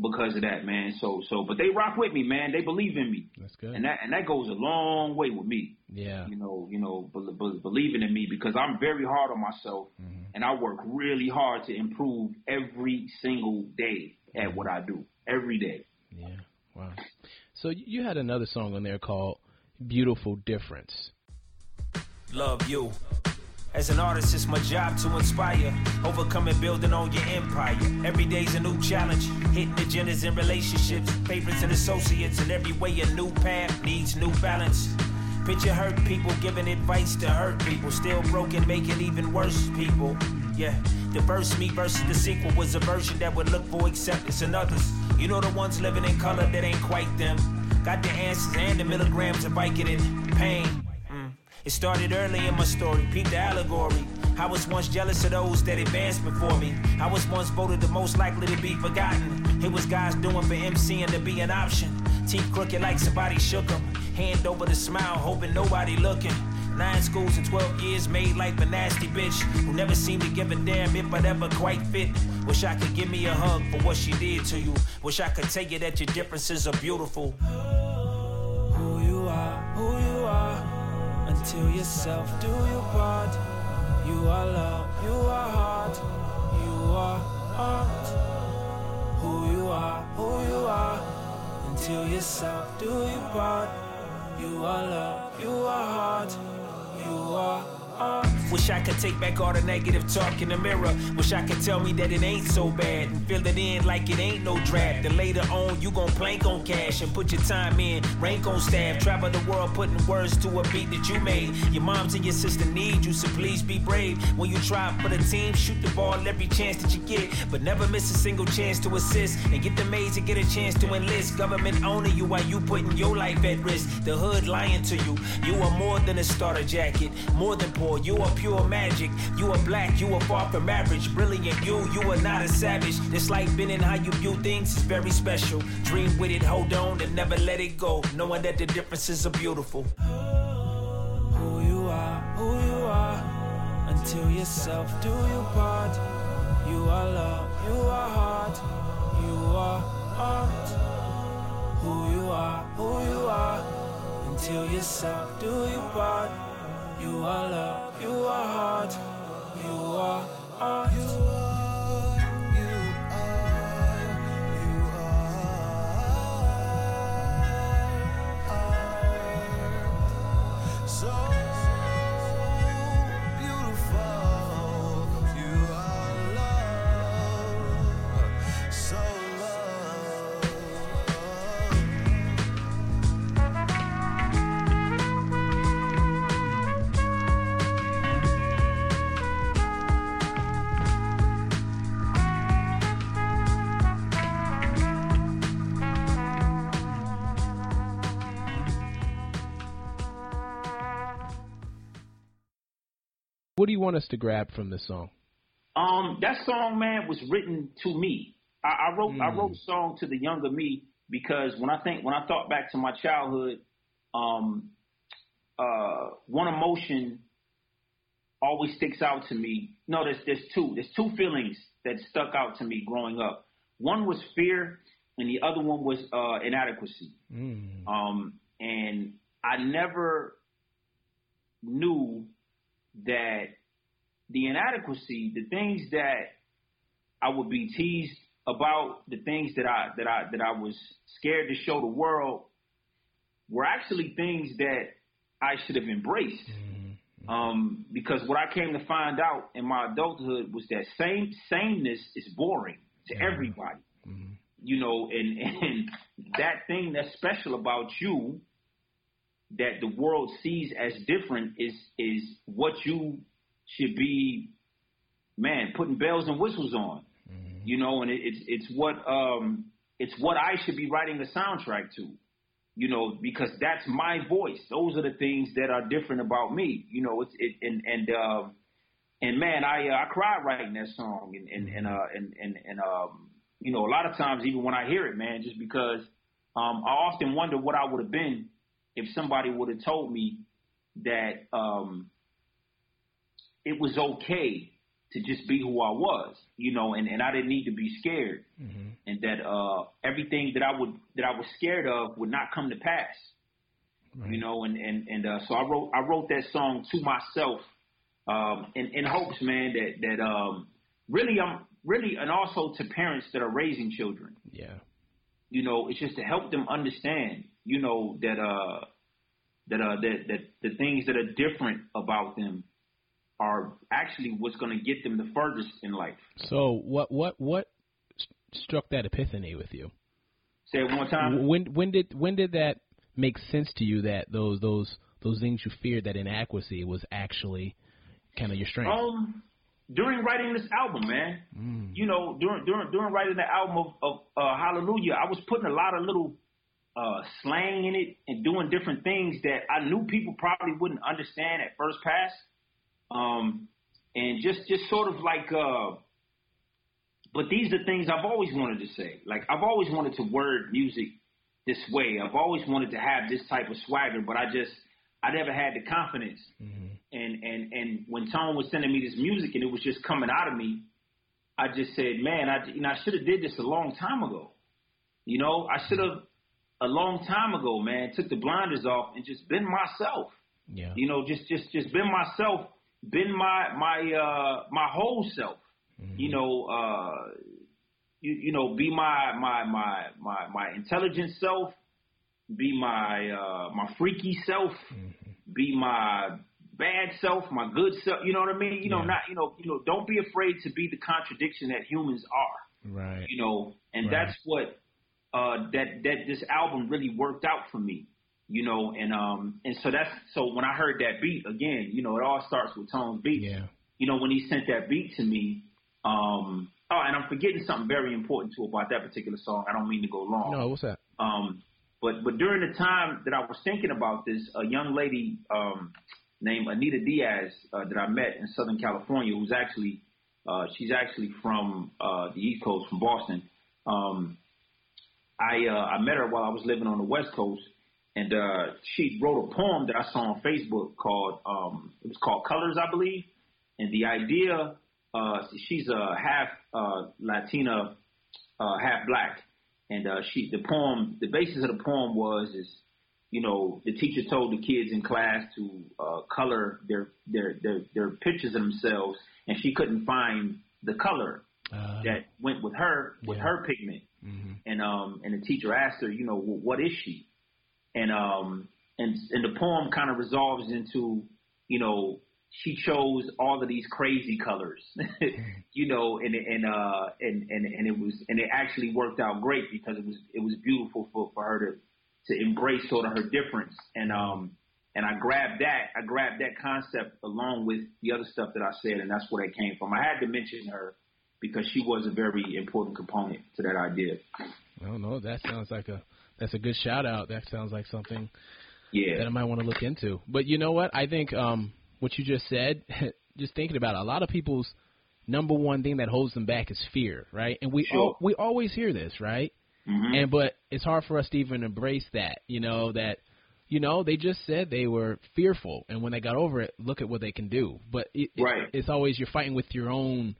because of that, man. So so, but they rock with me, man. They believe in me. That's good. And that and that goes a long way with me. Yeah. You know, you know, be, be, believing in me because I'm very hard on myself, mm-hmm. and I work really hard to improve every single day at what I do. Every day. Yeah. Wow. So you had another song on there called "Beautiful Difference." Love you. As an artist, it's my job to inspire, overcome and building on your empire. Every day's a new challenge, hitting agendas and relationships, favorites and associates, and every way a new path needs new balance. Picture hurt people giving advice to hurt people, still broken, making even worse people. Yeah, the verse me versus the sequel was a version that would look for acceptance in others. You know the ones living in color that ain't quite them. Got the answers and the milligrams of Vicodin. Pain. It started early in my story, peep the allegory. I was once jealous of those that advanced before me. I was once voted the most likely to be forgotten. It was guys doing for MCing to be an option. Teeth crooked like somebody shook them. Hand over the smile, hoping nobody looking. Nine schools in 12 years made life a nasty bitch who never seemed to give a damn if I'd ever quite fit. Wish I could give me a hug for what she did to you. Wish I could tell you that your differences are beautiful. Who you are, who you are, until yourself do your part. You are love, you are heart, you are art. Who you are, who you are, until yourself do your part. You are love, you are heart, you are. Wish I could take back all the negative talk in the mirror. Wish I could tell me that it ain't so bad and fill it in like it ain't no draft. And later on, you gon' plank on cash and put your time in. Rank on staff, travel the world putting words to a beat that you made. Your moms and your sister need you, so please be brave. When you try for the team, shoot the ball every chance that you get. But never miss a single chance to assist. And get the maids and get a chance to enlist. Government owning you while you putting your life at risk. The hood lying to you. You are more than a starter jacket, more than poor. You are pure magic. You are black, you are far from average. Brilliant, you, you are not a savage. This life been in how you view things is very special. Dream with it, hold on, and never let it go. Knowing that the differences are beautiful. Who you are, who you are, until yourself do your part. You are love, you are heart, you are art. Who you are, who you are, until yourself do your part. You are love, you are heart, you are art. You want us to grab from this song? Um, that song, man, was written to me. I, I wrote I Mm. wrote a song to the younger me because when I think when I thought back to my childhood, um, uh, one emotion always sticks out to me. No, there's there's two. There's two feelings that stuck out to me growing up. One was fear, and the other one was uh, inadequacy. Mm. Um, and I never knew that the inadequacy, the things that I would be teased about, the things that I that I that I was scared to show the world, were actually things that I should have embraced. Mm-hmm. Um, because what I came to find out in my adulthood was that same sameness is boring to mm-hmm. everybody. Mm-hmm. You know, and and that thing that's special about you that the world sees as different is is what you should be man putting bells and whistles on. You know and it, it's it's what um it's what i should be writing the soundtrack to you know because that's my voice. Those are the things that are different about me. You know it's it and and um and man i uh, i cried writing that song and and and uh and and, and um you know a lot of times even when i hear it man just because um i often wonder what i would have been if somebody would have told me that um, it was okay to just be who I was, you know, and, and I didn't need to be scared, and that uh, everything that I would that I was scared of would not come to pass, you know, and and and uh, so I wrote I wrote that song to myself, um, in, in hopes, man, that that um, really I'm really and also to parents that are raising children, Yeah. you know, it's just to help them understand, you know, that uh that uh that that the things that are different about them are actually what's going to get them the furthest in life. So what what what st- struck that epiphany with you? Say it one time. When when did when did that make sense to you that those those those things you feared that inadequacy was actually kind of your strength? Um, during writing this album, man, you know, during during during writing the album of, of uh, Hallelujah, I was putting a lot of little uh, slang in it and doing different things that I knew people probably wouldn't understand at first pass. Um, and just just sort of like, uh, but these are things I've always wanted to say. Like I've always wanted to word music this way. I've always wanted to have this type of swagger, but I just I never had the confidence. And and and when Tone was sending me this music and it was just coming out of me, I just said, man, I you know I should have did this a long time ago. You know, I should have a long time ago, man, took the blinders off and just been myself. yeah. You know, just just just been myself, been my my uh my whole self. You know, uh you you know, be my my my my my intelligent self, be my uh my freaky self, be my bad self, my good self, you know what I mean? You know, Yeah. not you know, you know, don't be afraid to be the contradiction that humans are Right. you know, and Right. that's what uh, that that this album really worked out for me, you know, and um and so that's so when I heard that beat again, you know, it all starts with Tone's beat. Yeah. You know, when he sent that beat to me, um oh, and I'm forgetting something very important too about that particular song. I don't mean to go long. No, what's that? Um, but but during the time that I was thinking about this, a young lady um, named Anita Diaz uh, that I met in Southern California, who's actually uh, she's actually from uh, the East Coast, from Boston. Um, I uh, I met her while I was living on the West Coast, and uh, she wrote a poem that I saw on Facebook called um, it was called Colors, I believe. And the idea, uh, she's a half uh, Latina, uh, half black, and uh, she the poem the basis of the poem was is you know the teacher told the kids in class to uh, color their their their their pictures of themselves, and she couldn't find the color Uh, that went with her with Yeah. her pigment mhm. and um and the teacher asked her, you know, well, what is she? And um and and the poem kind of resolves into, you know, she chose all of these crazy colors, you know, and and uh and and and it was and it actually worked out great because it was it was beautiful for for her to to embrace sort of her difference and um and I grabbed that I grabbed that concept along with the other stuff that I said and that's where it came from. I had to mention her because she was a very important component to that idea. I don't know. That sounds like a that's a good shout out. That sounds like something Yeah. that I might want to look into. But you know what? I think um, what you just said, just thinking about it, a lot of people's number one thing that holds them back is fear, right? And we Sure. al- we always hear this, right? Mhm. And but it's hard for us to even embrace that, you know, that you know, they just said they were fearful and when they got over it, look at what they can do. But it, it- Right. it's always you're fighting with your own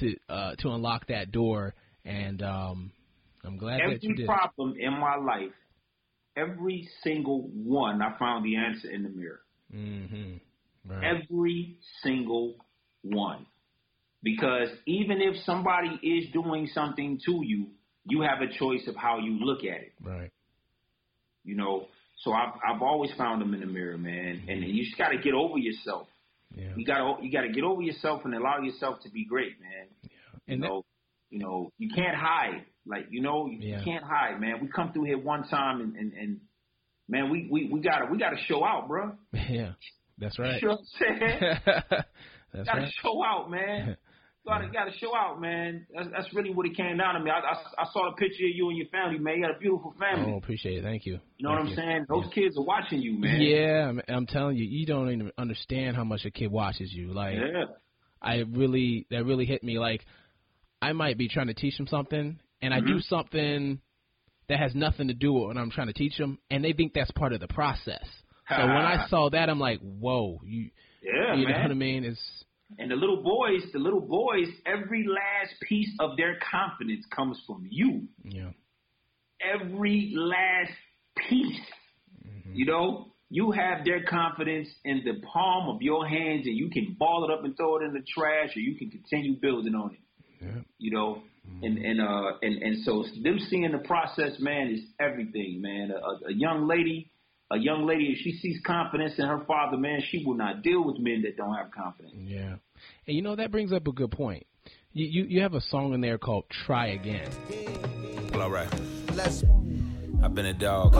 to uh to unlock that door and um I'm glad that you every did. problem in my life, every single one, I found the answer in the mirror. Mhm. Right. Every single one. Because even if somebody is doing something to you, you have a choice of how you look at it. right. You know, so I've I've always found them in the mirror, man. And you just got to get over yourself. Yeah. You gotta you gotta get over yourself and allow yourself to be great, man. Yeah. And you know, you know, you can't hide. Like you know, you, Yeah. you can't hide, man. We come through here one time and and, and man, we we we gotta we gotta show out, bro. yeah, that's right. You know what I'm saying? that's gotta right. show out, man. Gotta gotta show out, man. That's, that's really what it came down to me. I, I, I saw the picture of you and your family, man. You got a beautiful family. Oh, appreciate it. Thank you. you know what I'm you. saying? Those kids are watching you, man. Yeah, I'm, I'm telling you, you don't even understand how much a kid watches you. Like, Yeah. I really, that really hit me. Like, I might be trying to teach them something, and I Mm-hmm. do something that has nothing to do with what I'm trying to teach them, and they think that's part of the process. So when I saw that, I'm like, whoa, you, Yeah, you know what I mean? It's And the little boys, the little boys, every last piece of their confidence comes from you. yeah, Every last piece. Mm-hmm. You know, you have their confidence in the palm of your hands, and you can ball it up and throw it in the trash, or you can continue building on it. Yeah, You know, Mm-hmm. and and uh and and so them seeing the process, man, is everything, man. A, a young lady, a young lady, if she sees confidence in her father, man, she will not deal with men that don't have confidence. yeah. And you know that brings up a good point. You you, you have a song in there called "Try Again." Well, all right. I've been a dog.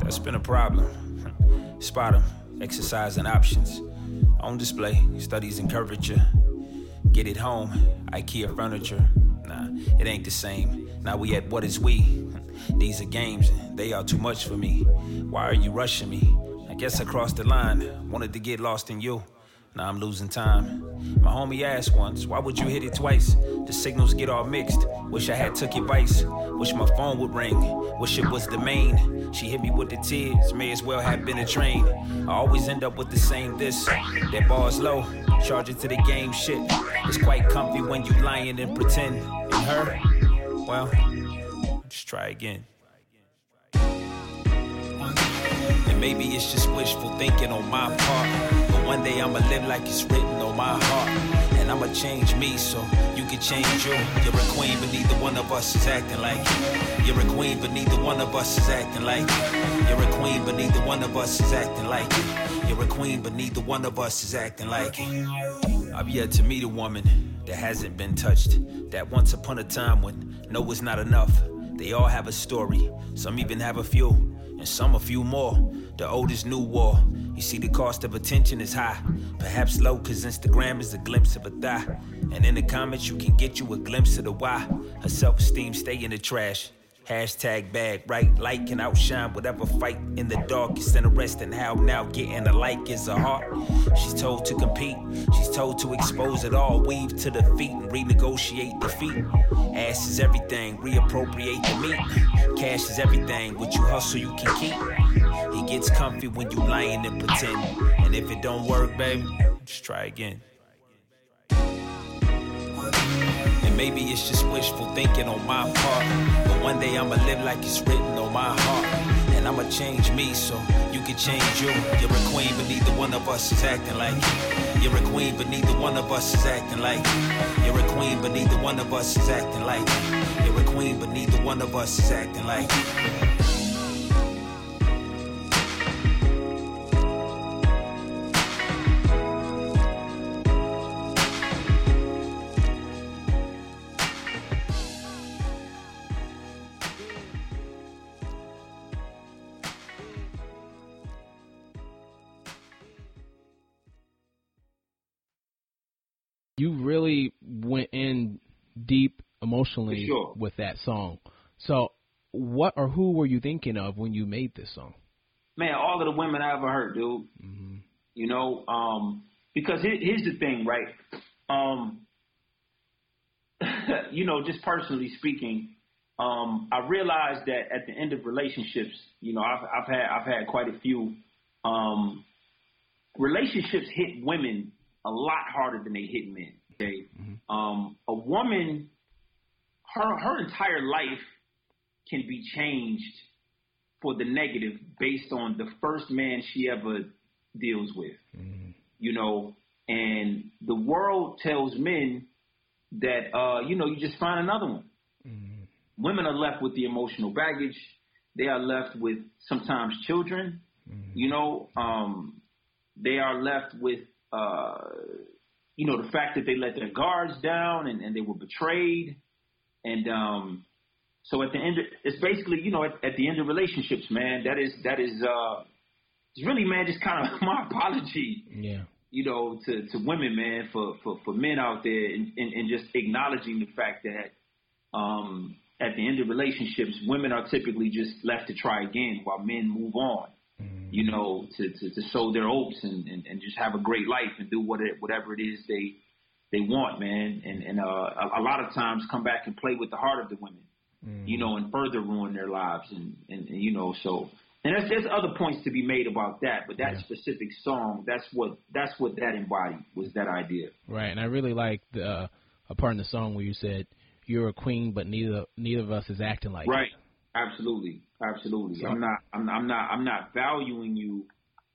That's been a problem. Spot 'em, exercising options. On display, studies and curvature. Get it home, IKEA furniture. Nah, it ain't the same. Now we at what is we? These are games, they are too much for me. Why are you rushing me? I guess I crossed the line, wanted to get lost in you. Now I'm losing time. My homie asked once, why would you hit it twice? The signals get all mixed. Wish I had took advice. Wish my phone would ring. Wish it was the main. She hit me with the tears. May as well have been a train. I always end up with the same this. That bar's low. Charge it to the game shit. It's quite comfy when you lying and pretend. And her, well, just try again. And maybe it's just wishful thinking on my part. One day I'ma live like it's written on my heart. And I'ma change me so you can change you. You're a queen, but neither one of us is acting like you. You're a queen, but neither one of us is acting like you. You're a queen, but neither one of us is acting like you. You're a queen, but neither one of us is acting like you. I've yet to meet a woman that hasn't been touched. That once upon a time when no was not enough. They all have a story. Some even have a few, and some a few more. The oldest new war. You see, the cost of attention is high. Perhaps low, cause Instagram is a glimpse of a thigh. And in the comments, you can get you a glimpse of the why. Her self esteem stay in the trash. Hashtag bag, right? Light can outshine whatever fight in the dark. It's interesting how now getting a like is a heart. She's told to compete, she's told to expose it all. Weave to the feet and renegotiate defeat. Ass is everything, reappropriate the meat. Cash is everything, what you hustle you can keep. It gets comfy when you lying and pretend. And if it don't work, baby, just try again. And maybe it's just wishful thinking on my part. But one day I'ma live like it's written on my heart. And I'ma change me so you can change you. You're a queen, but neither one of us is acting like you. You're a queen, but neither one of us is acting like you. You're a queen, but neither one of us is acting like you. You're a queen, but neither one of us is acting like you. Really went in deep emotionally sure. with that song. So, what or who were you thinking of when you made this song? man, all of the women I ever heard, dude. You know, um, because here, here's the thing, right? Um, you know, just personally speaking, um, I realized that at the end of relationships, you know, I've, I've had I've had quite a few. Um, relationships hit women a lot harder than they hit men. Okay, um, a woman, her her entire life can be changed for the negative based on the first man she ever deals with. You know, and the world tells men that uh, you know, you just find another one. Women are left with the emotional baggage. They are left with sometimes children. You know, um, they are left with uh, you know, the fact that they let their guards down and, and they were betrayed. And um, so at the end, of, it's basically, you know, at, at the end of relationships, man, that is, that is, uh, it's really, man, just kind of my apology, Yeah. you know, to, to women, man, for, for, for men out there and, and, and just acknowledging the fact that, um, at the end of relationships, women are typically just left to try again while men move on you know, to, to, to sow their oats and, and, and just have a great life and do what it, whatever it is they they want, man. And and uh, a, a lot of times come back and play with the heart of the women, you know, and further ruin their lives. And, and, and you know, so and there's, there's other points to be made about that, but that specific song, that's what that's what that embodied was that idea. Right, and I really like the uh, a part in the song where you said you're a queen, but neither neither of us is acting like it." Absolutely. Absolutely. I'm not. I'm, I'm not. I'm not valuing you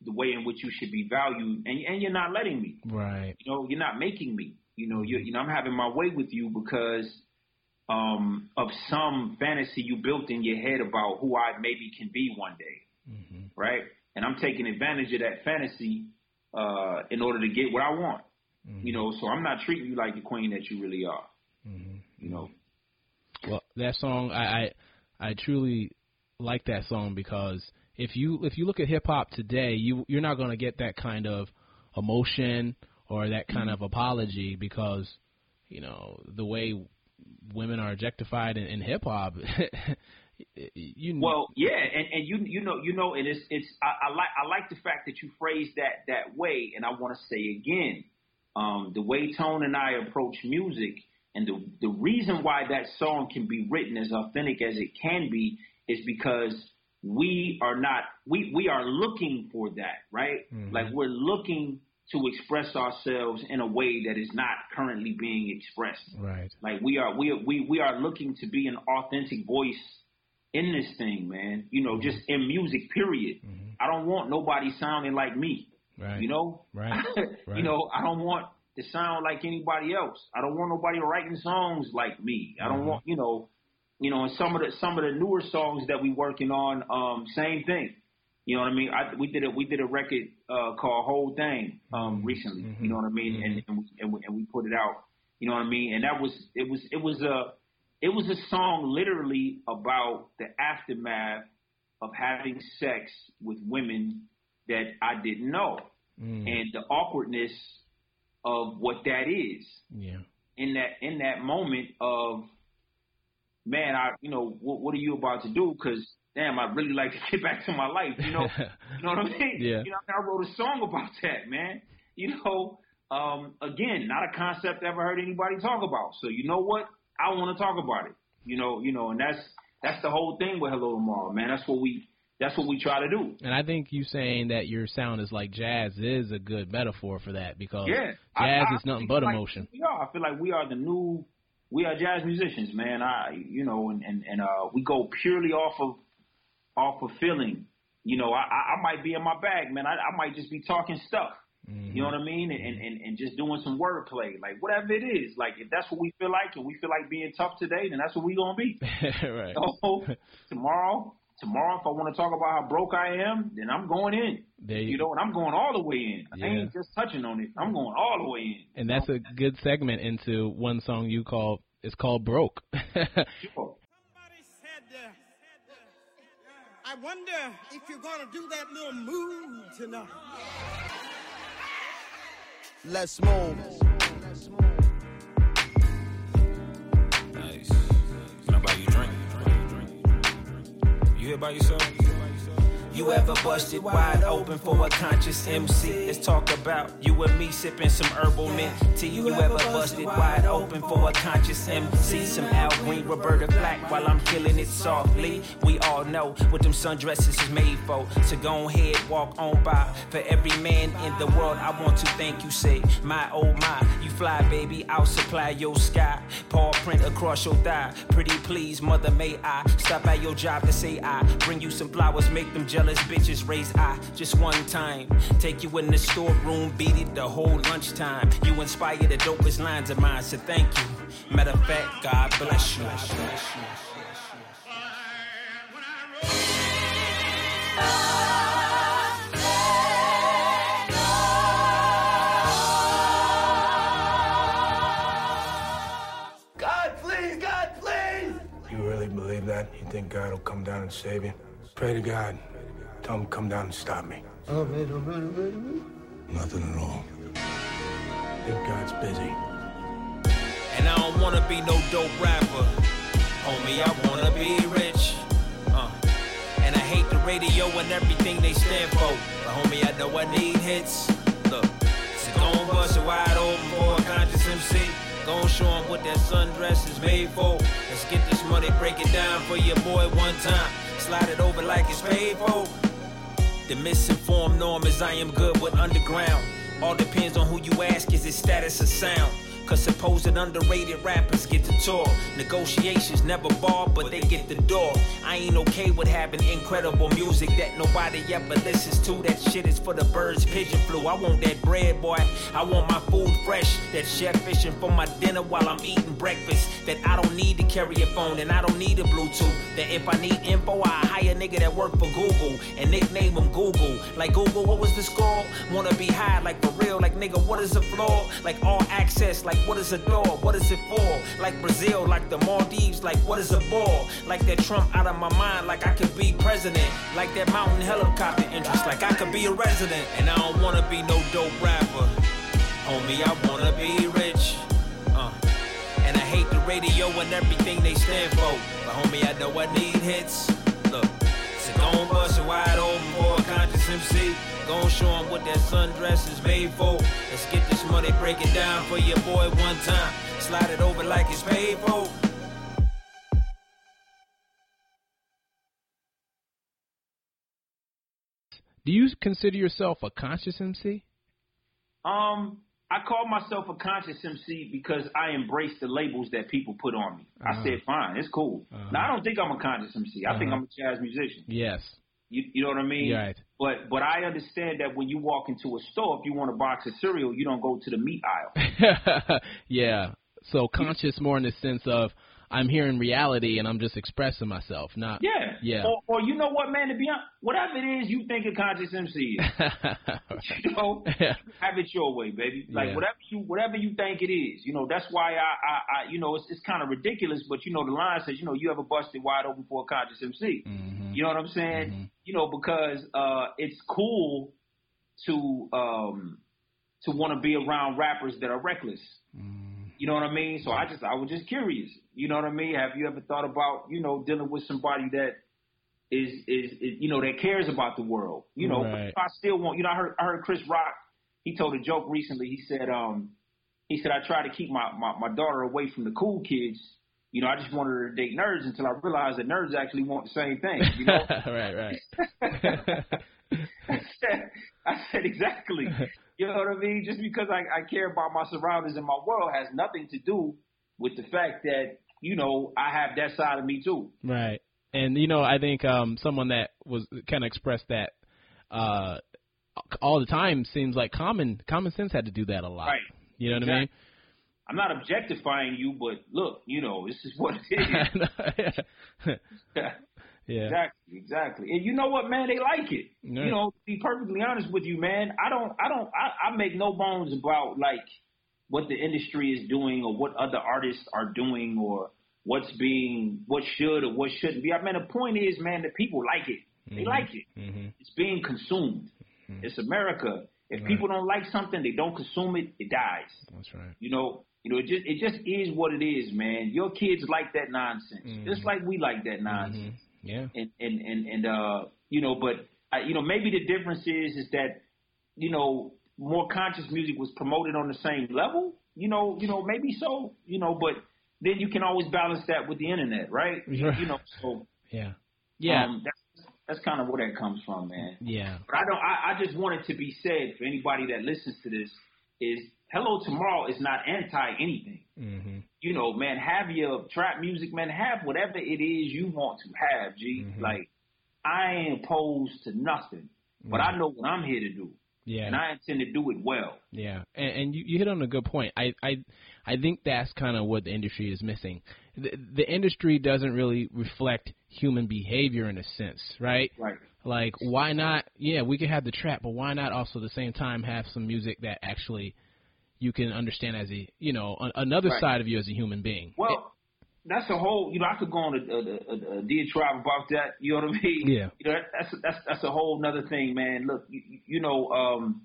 the way in which you should be valued, and and you're not letting me. Right. You know, you're not making me. You know, you mm-hmm. you know, I'm having my way with you because um of some fantasy you built in your head about who I maybe can be one day, mm-hmm. right? And I'm taking advantage of that fantasy uh in order to get what I want. Mm-hmm. You know, so I'm not treating you like the queen that you really are. You know. Well, that song, I, I I truly like that song because if you if you look at hip hop today, you you're not going to get that kind of emotion or that kind of apology because you know the way women are objectified in, in hip hop. you Well, yeah, and, and you you know you know, and it's it's I, I like I like the fact that you phrase that that way, and I want to say again, um, the way Tone and I approach music, and the the reason why that song can be written as authentic as it can be is because we are not we we are looking for that, right? Mm-hmm. Like we're looking to express ourselves in a way that is not currently being expressed. right. Like we are we are, we we are looking to be an authentic voice in this thing, man. You know, mm-hmm. just in music, period. Mm-hmm. I don't want nobody sounding like me. Right. You know, Right. Right. you know, I don't want to sound like anybody else. I don't want nobody writing songs like me. I don't want, you know, you know, and some of the some of the newer songs that we working on, um, same thing. You know what I mean? I, we did a we did a record uh, called Whole Thing um, recently. You know what I mean? And and we, and we and we put it out. You know what I mean? And that was it was it was a it was a song literally about the aftermath of having sex with women that I didn't know and the awkwardness of what that is. Yeah. in that in that moment of man I you know what, what are you about to do? Because damn I'd really like to get back to my life you know? You know what I mean? Yeah. you know I wrote a song about that man. You know um again not a concept I ever heard anybody talk about. So you know what? I want to talk about it you know you know and that's that's the whole thing with Hello Tomorrow man. That's what we that's what we try to do And I think you saying that your sound is like jazz is a good metaphor for that because Yeah, jazz I- I is nothing but like emotion. We are. I feel like we are the new. We are jazz musicians, man. I, you know, and and, and uh, we go purely off of off of feeling. You know, I I might be in my bag, man. I, I might just be talking stuff. You know what I mean? And, and and just doing some wordplay, like whatever it is. Like if that's what we feel like, and we feel like being tough today, then that's what we gonna be. right. So tomorrow, tomorrow, if I want to talk about how broke I am, then I'm going in. There you- you know, and I'm going all the way in. I ain't just touching on it. I'm going all the way in. And that's a good segment into one song you call it's called Broke. Sure. Somebody said, uh, I wonder if you're going to do that little move tonight. Let's move. Here by yourself? You ever busted wide open for a conscious MC? Let's talk about you and me sipping some herbal mint tea. You ever busted wide open for a conscious MC? Some Al Green, Roberta Flack while I'm killing it softly. We all know what them sundresses is made for. So go ahead, walk on by. For every man in the world, I want to thank you. Say, my oh my, you fly, baby. I'll supply your sky. Paw print across your thigh. Pretty please, mother, may I stop at your job to say I bring you some flowers, make them jealous jealous bitches raise I just one time. Take you in the storeroom, beat it the whole lunchtime. You inspire the dopest lines of mine, so thank you. Matter of fact, God bless you. You really believe that? You think God will come down and save you? Pray to God. Tell him come down and stop me. Nothing at all. think God's busy. And I don't wanna be no dope rapper. Homie, I wanna be rich. Uh. And I hate the radio and everything they stand for. But homie, I know I need hits. Look, so gon' bust it wide open for a conscious MC. Gon' show 'em what that sundress is made for. Let's get this money, break it down for your boy one time. Slide it over like it's paid for. The misinformed norm is I am good with underground. All depends on who you ask, is it status or sound? Cause supposed underrated rappers get the tour. Negotiations never bar, but they get the door. I ain't okay with having incredible music that nobody ever listens to. That shit is for the birds, pigeon flu. I want that bread, boy. I want my food fresh. That chef fishing for my dinner while I'm eating breakfast. That I don't need to carry a phone and I don't need a Bluetooth. That if I need info, I hire a nigga that work for Google and nickname him Google. Like Google, what was the score? Wanna be high, like for real, like nigga, what is the floor? Like all access, like what is a door? What is it for? Like Brazil, like the Maldives, like what is a ball? Like that Trump out of my mind, like I could be president. Like that mountain helicopter interest, like I could be a resident. And I don't wanna be no dope rapper. Homie, I wanna be rich. Uh. And I hate the radio and everything they stand for. But homie, I know I need hits. Look, so gon' bust it wide open for a conscious MC. Gon' show 'em what that sundress is made for. Let's get this money, break it down for your boy one time. Slide it over like it's paid for. Do you consider yourself a conscious MC? Um, I call myself a conscious MC because I embrace the labels that people put on me. Uh-huh. I said, fine, it's cool. Uh-huh. Now I don't think I'm a conscious MC. I think Uh-huh. I'm a jazz musician. Yes. You, you know what I mean? Right. But but I understand that when you walk into a store, if you want a box of cereal, you don't go to the meat aisle. yeah. So conscious more in the sense of I'm here in reality and I'm just expressing myself, not Yeah. Yeah. Or, or you know what, man? To be honest, whatever it is you think a conscious MC is, you know, have it your way, baby. Like Yeah. whatever you whatever you think it is. You know, that's why I I, I you know it's it's kind of ridiculous, but you know the line says you know you ever busted wide open for a conscious MC. Mm-hmm. You know what I'm saying? You know because uh it's cool to um to want to be around rappers that are reckless. You know what I mean? So I just I was just curious. You know what I mean? Have you ever thought about you know dealing with somebody that is is, is you know that cares about the world? You know, Right. I still want. You know, I heard I heard Chris Rock. He told a joke recently. He said um he said I try to keep my my, my daughter away from the cool kids. You know, I just wanted her to date nerds until I realized that nerds actually want the same thing. You know, right, right. I said, I said exactly. You know what I mean? Just because I, I care about my surroundings and my world has nothing to do with the fact that you know I have that side of me too. Right. And you know, I think um someone that was kind of expressed that uh all the time seems like common common sense had to do that a lot. Right. You know what I mean? I'm not objectifying you, but look, you know, this is what it is. Yeah. Exactly, exactly. And you know what, man? They like it. Yeah. You know, to be perfectly honest with you, man, I don't, I don't, I, I make no bones about like what the industry is doing or what other artists are doing or what's being, what should or what shouldn't be. I mean, the point is, man, that people like it. They Mhm. like it. Mm-hmm. It's being consumed. It's America. If Right. people don't like something, they don't consume it. It dies. That's right. You know, you know, it just it just is what it is, man. Your kids like that nonsense, just like we like that nonsense. Yeah. And and and and uh, you know, but uh, you know, maybe the difference is is that you know more conscious music was promoted on the same level. You know, you know, maybe so. You know, but then you can always balance that with the internet, right? Right. You know, so Yeah. Yeah. um, that's that's kind of where that comes from, man. yeah. But I don't. I, I just want it to be said for anybody that listens to this is Hello Tomorrow is not anti anything. Mm-hmm. You know, man, have your trap music, man. Have whatever it is you want to have, G. Mm-hmm. Like I ain't opposed to nothing, but I know what I'm here to do, Yeah. and I intend to do it well. Yeah, and, and you, you hit on a good point. I I I think that's kind of what the industry is missing. The, the industry doesn't really reflect human behavior in a sense, right? Right. Like, why not? Yeah, we could have the trap, but why not also at the same time have some music that actually you can understand as a you know a, another Right. side of you as a human being? Well, that's a whole. You know, I could go on a, a, a, a diatribe about that. You know what I mean? Yeah. You know, that, that's that's that's a whole another thing, man. Look, you, you know, um,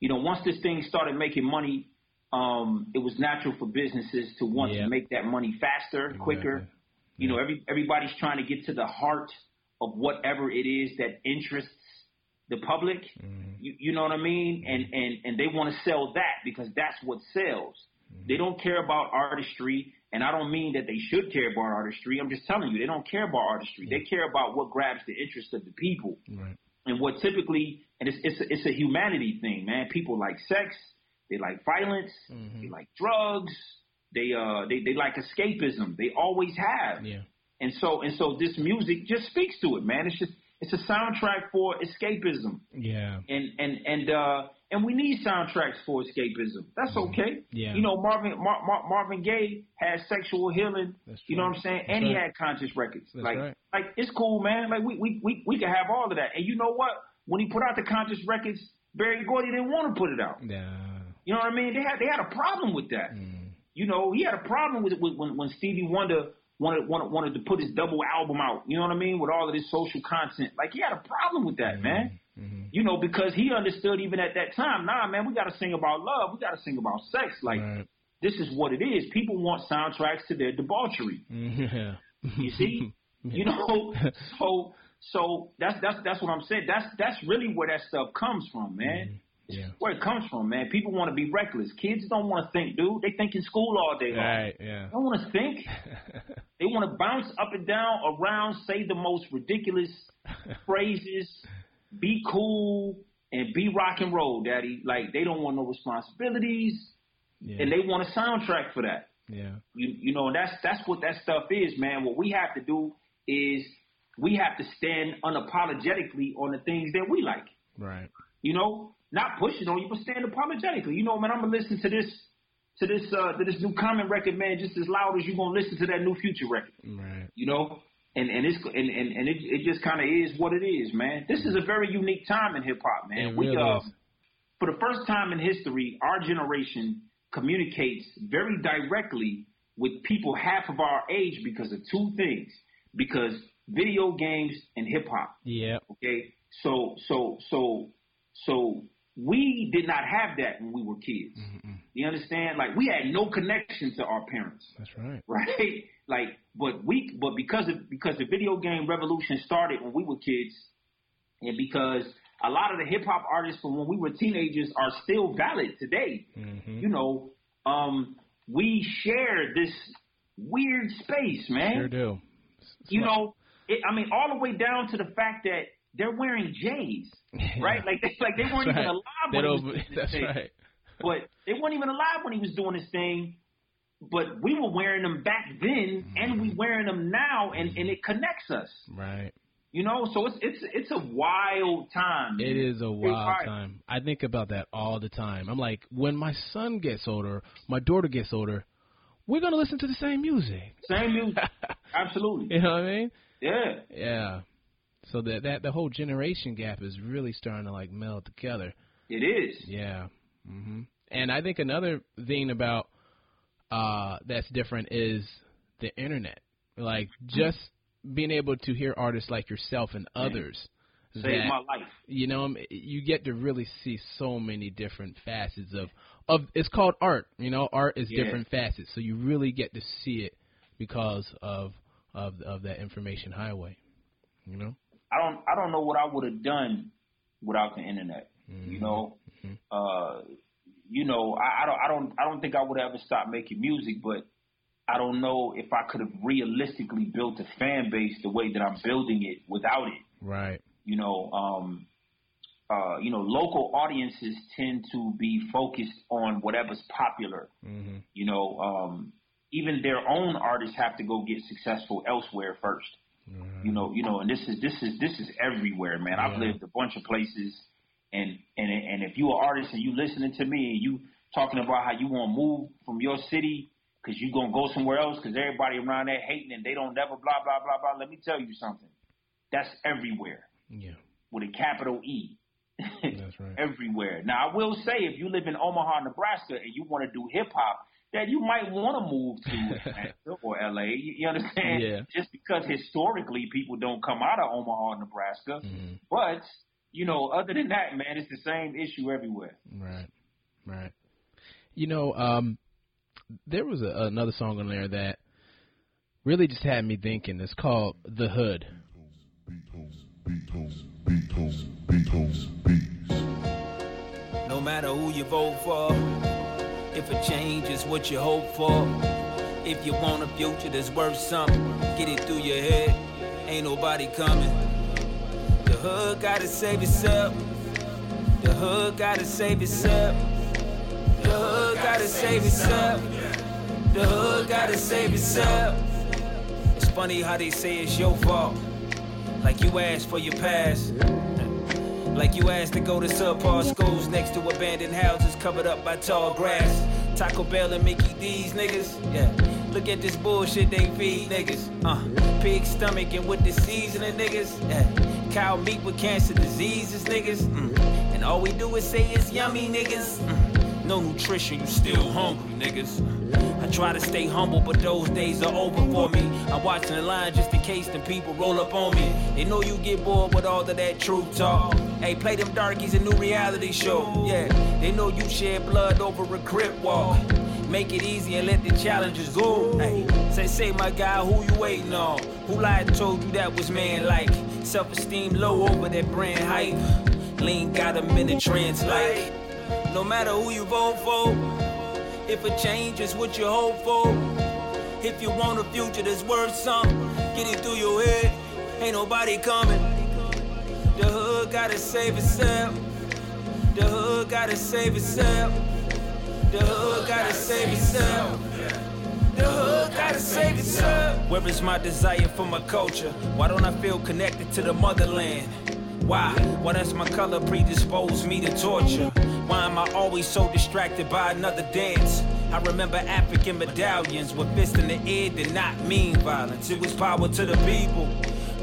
you know, once this thing started making money, um, it was natural for businesses to want Yeah. to make that money faster, quicker. Exactly. You know, every everybody's trying to get to the heart of whatever it is that interests the public. Mm-hmm. You, you know what I mean? Mm-hmm. And and and they want to sell that because that's what sells. Mm-hmm. They don't care about artistry, and I don't mean that they should care about artistry. I'm just telling you, they don't care about artistry. They mm. care about what grabs the interest of the people. Right. And what typically, and it's it's a, it's a humanity thing, man. People like sex, they like violence, they like drugs, they uh they they like escapism. They always have. Yeah. And so and so this music just speaks to it, man. It's just it's a soundtrack for escapism. Yeah. And and and uh and we need soundtracks for escapism. That's okay. Yeah. You know, Marvin Mar- Mar- Marvin Gaye had sexual healing. You know what I'm saying? That's and he had conscious records. That's like right. like it's cool, man. Like we we we we can have all of that. And you know what? When he put out the conscious records, Berry Gordy didn't want to put it out. Yeah. You know what I mean? They had they had a problem with that. Mm. You know, he had a problem with it with, when when Stevie Wonder wanted, wanted wanted to put his double album out. You know what I mean? With all of this social content, like he had a problem with that, man. Mm-hmm. You know, because he understood even at that time, nah, man, we got to sing about love. We got to sing about sex. Like Right. this is what it is. People want soundtracks to their debauchery. Yeah. You see, you know, so so that's that's that's what I'm saying. That's that's really where that stuff comes from, man. Yeah. Where it comes from, man. People want to be reckless. Kids don't want to think, dude. They think in school all day long. Right. Yeah. They don't want to think. They want to bounce up and down, around, say the most ridiculous phrases, be cool, and be rock and roll, daddy. Like they don't want no responsibilities, Yeah. and they want a soundtrack for that. yeah. You you know, and that's that's what that stuff is, man. What we have to do is we have to stand unapologetically on the things that we like. Right. You know, not pushing on you, but stand apologetically. You know, man, I'm gonna listen to this to this uh to this new Common record, man, just as loud as you gonna listen to that new Future record. Right. You know, and and it's and and, and it it just kind of is what it is, man. This is a very unique time in hip hop, man. It we really uh, for the first time in history, our generation communicates very directly with people half of our age because of two things. Because video games and hip hop. Yeah. Okay. So so so so we did not have that when we were kids. You understand? Like we had no connection to our parents That's right. right? Like, but we, but because of because the video game revolution started when we were kids, and because a lot of the hip hop artists from when we were teenagers are still valid today. Mm-hmm. You know, um, we share this weird space, man. Sure do. You know, it, I mean, all the way down to the fact that they're wearing J's, right? Like, they, like they weren't That's even right. alive when he was doing this That's thing but they weren't even alive when he was doing his thing. But we were wearing them back then, and we mm. wearing them now, and, and it connects us. Right. You know, so it's it's it's a wild time. It man. a wild wild. time. I think about that all the time. I'm like, when my son gets older, my daughter gets older, we're gonna listen to the same music. Same music, absolutely. You know what I mean? Yeah, Yeah. So that that the whole generation gap is really starting to like meld together. it is. Yeah. hmm And I think another thing about uh that's different is the internet. Like just being able to hear artists like yourself and others. Saved my life. you know you get to really see so many different facets of of it's called art you know art is Yeah. different facets so you really get to see it because of of of that information highway you know I don't I don't know what I would have done without the internet. You know, uh, you know, I, I don't I don't I don't think I would ever stop making music, but I don't know if I could have realistically built a fan base the way that I'm building it without it. right You know, um, uh, you know, local audiences tend to be focused on whatever's popular. hmm You know, um, even their own artists have to go get successful elsewhere first. You know, you know, and this is this is this is everywhere, man. I've lived a bunch of places, and and and if you are an artist and you listening to me and you talking about how you want to move from your city because you gonna go somewhere else because everybody around there hating and they don't never blah blah blah blah. Let me tell you something. That's everywhere yeah with a capital E. That's right. everywhere. Now I will say, if you live in Omaha, Nebraska, and you want to do hip hop, that you might want to move to Atlanta or LA. You, you understand? Yeah. Just because historically people don't come out of Omaha, Nebraska. Mm-hmm. But you know, other than that, man, it's the same issue everywhere. Right, right. You know, um, there was a, another song on there that really just had me thinking. It's called "The Hood." No matter who you vote for, if a change is what you hope for, if you want a future that's worth something, get it through your head. Ain't nobody coming. The hood gotta save itself. The hood gotta save itself. The hood gotta save itself. The hood gotta save itself. It's funny how they say it's your fault. Like you asked for your past. Like you asked to go to subpar schools next to abandoned houses covered up by tall grass. Taco Bell and Mickey D's, niggas. Yeah. Look at this bullshit they feed, niggas. Uh, pig stomach and with the seasoning, niggas. Yeah. Cow meat with cancer diseases, niggas. Mm. And all we do is say it's yummy, niggas. Mm. No nutrition, you still hungry, niggas. I try to stay humble, but those days are over for me. I'm watching the line just in case them people roll up on me. They know you get bored with all of that truth talk. Hey, play them darkies a new reality show. Yeah, they know you shed blood over a crip walk. Make it easy and let the challenges go. Hey, say, say, my guy, who you waiting on? Who lied told you that was man like? Self esteem low over that brand hype. Lean got him in the trance like. No matter who you vote for, if a change is what you hope for, if you want a future that's worth something, get it through your head. Ain't nobody coming. The hood gotta save itself. The hood gotta save itself. The hood gotta save itself. The hood gotta save itself. Where is my desire for my culture? Why don't I feel connected to the motherland? Why? Why does my color predispose me to torture? Why am I always so distracted by another dance? I remember African medallions with fists in the air did not mean violence. It was power to the people.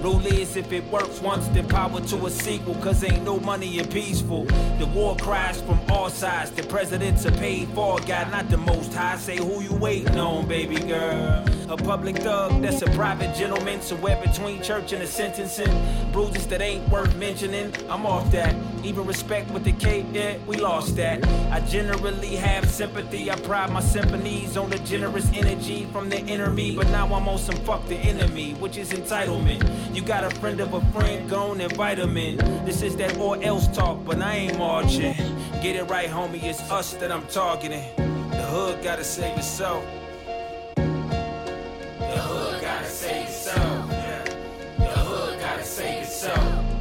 Rule is if it works once, then power to a sequel. Cause ain't no money in peaceful. The war cries from all sides. The presidents are paid for. God, not the most high. Say who you waiting on, baby girl. A public thug that's a private gentleman. Somewhere between church and a sentencing. Bruises that ain't worth mentioning. I'm off that. Even respect with the K, yeah, we lost that. I generally have sympathy. I pride my symphonies on the generous energy from the inner me. But now I'm on some fuck the enemy, which is entitlement. You got a friend of a friend, go and vitamin. This is that or else talk, but I ain't marching. Get it right, homie, it's us that I'm targeting. The hood gotta save itself. The hood gotta save itself. The hood gotta save itself.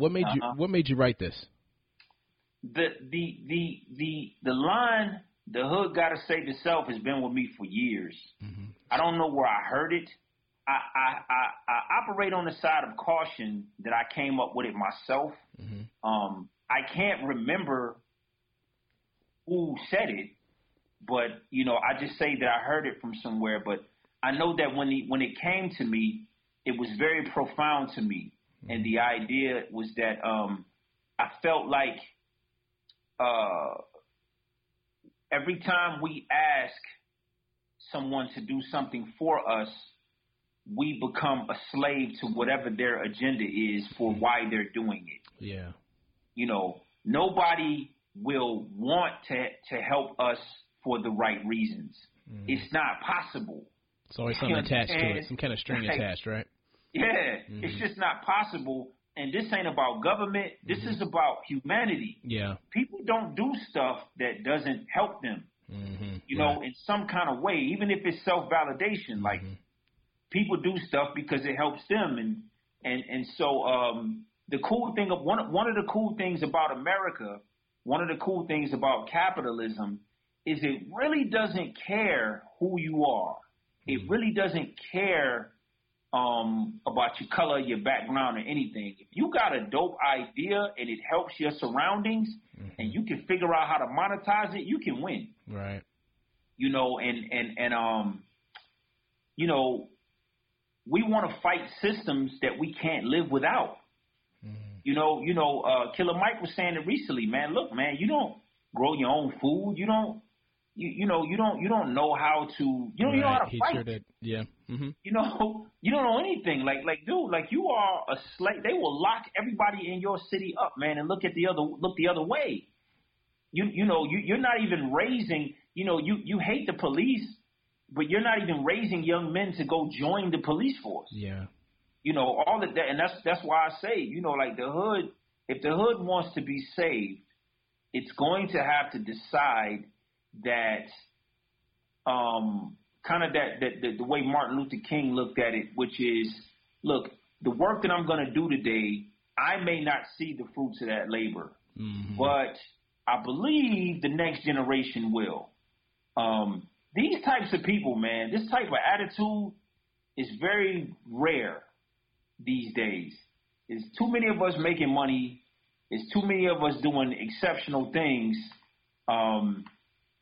What made you Uh-huh. What made you write this? The the the the the line the hood gotta save itself has been with me for years. I don't know where I heard it. I, I, I, I operate on the side of caution that I came up with it myself. Um, I can't remember who said it, but you know, I just say that I heard it from somewhere. But I know that when the, when it came to me, it was very profound to me, and the idea was that um, I felt like uh, every time we ask someone to do something for us, we become a slave to whatever their agenda is for why they're doing it. Yeah. You know, nobody will want to to help us for the right reasons. It's not possible. It's always something attached to it, some kind of string attached, right? Yeah, it's just not possible. And this ain't about government. This is about humanity. Yeah. People don't do stuff that doesn't help them. Mm-hmm. You know, in some kind of way, even if it's self validation. Like people do stuff because it helps them, and and and so um, the cool thing of one one of the cool things about America, one of the cool things about capitalism, is it really doesn't care who you are. It really doesn't care um, about your color, your background, or anything. If you got a dope idea and it helps your surroundings, and you can figure out how to monetize it, you can win. Right. you know, and and and um, you know, we want to fight systems that we can't live without. You know, you know, uh, Killer Mike was saying it recently, man. Look, man, you don't grow your own food. You don't, you you know, you don't you don't know how to, you don't you know how to he fight. sure did. Yeah. hmm You know, you don't know anything. Like, like, dude, like you are a slave. They will lock everybody in your city up, man, and look at the other, look the other way. You, you know, you, you're not even raising. You know, you you hate the police, but you're not even raising young men to go join the police force. Yeah. You know, all of that, and that's that's why I say, you know, like the hood. If the hood wants to be saved, it's going to have to decide that um, kind of that, that, that the way Martin Luther King looked at it, which is, look, the work that I'm going to do today, I may not see the fruits of that labor, Mm-hmm. but I believe the next generation will. Um, these types of people, man, this type of attitude is very rare these days. There's too many of us making money. There's too many of us doing exceptional things um,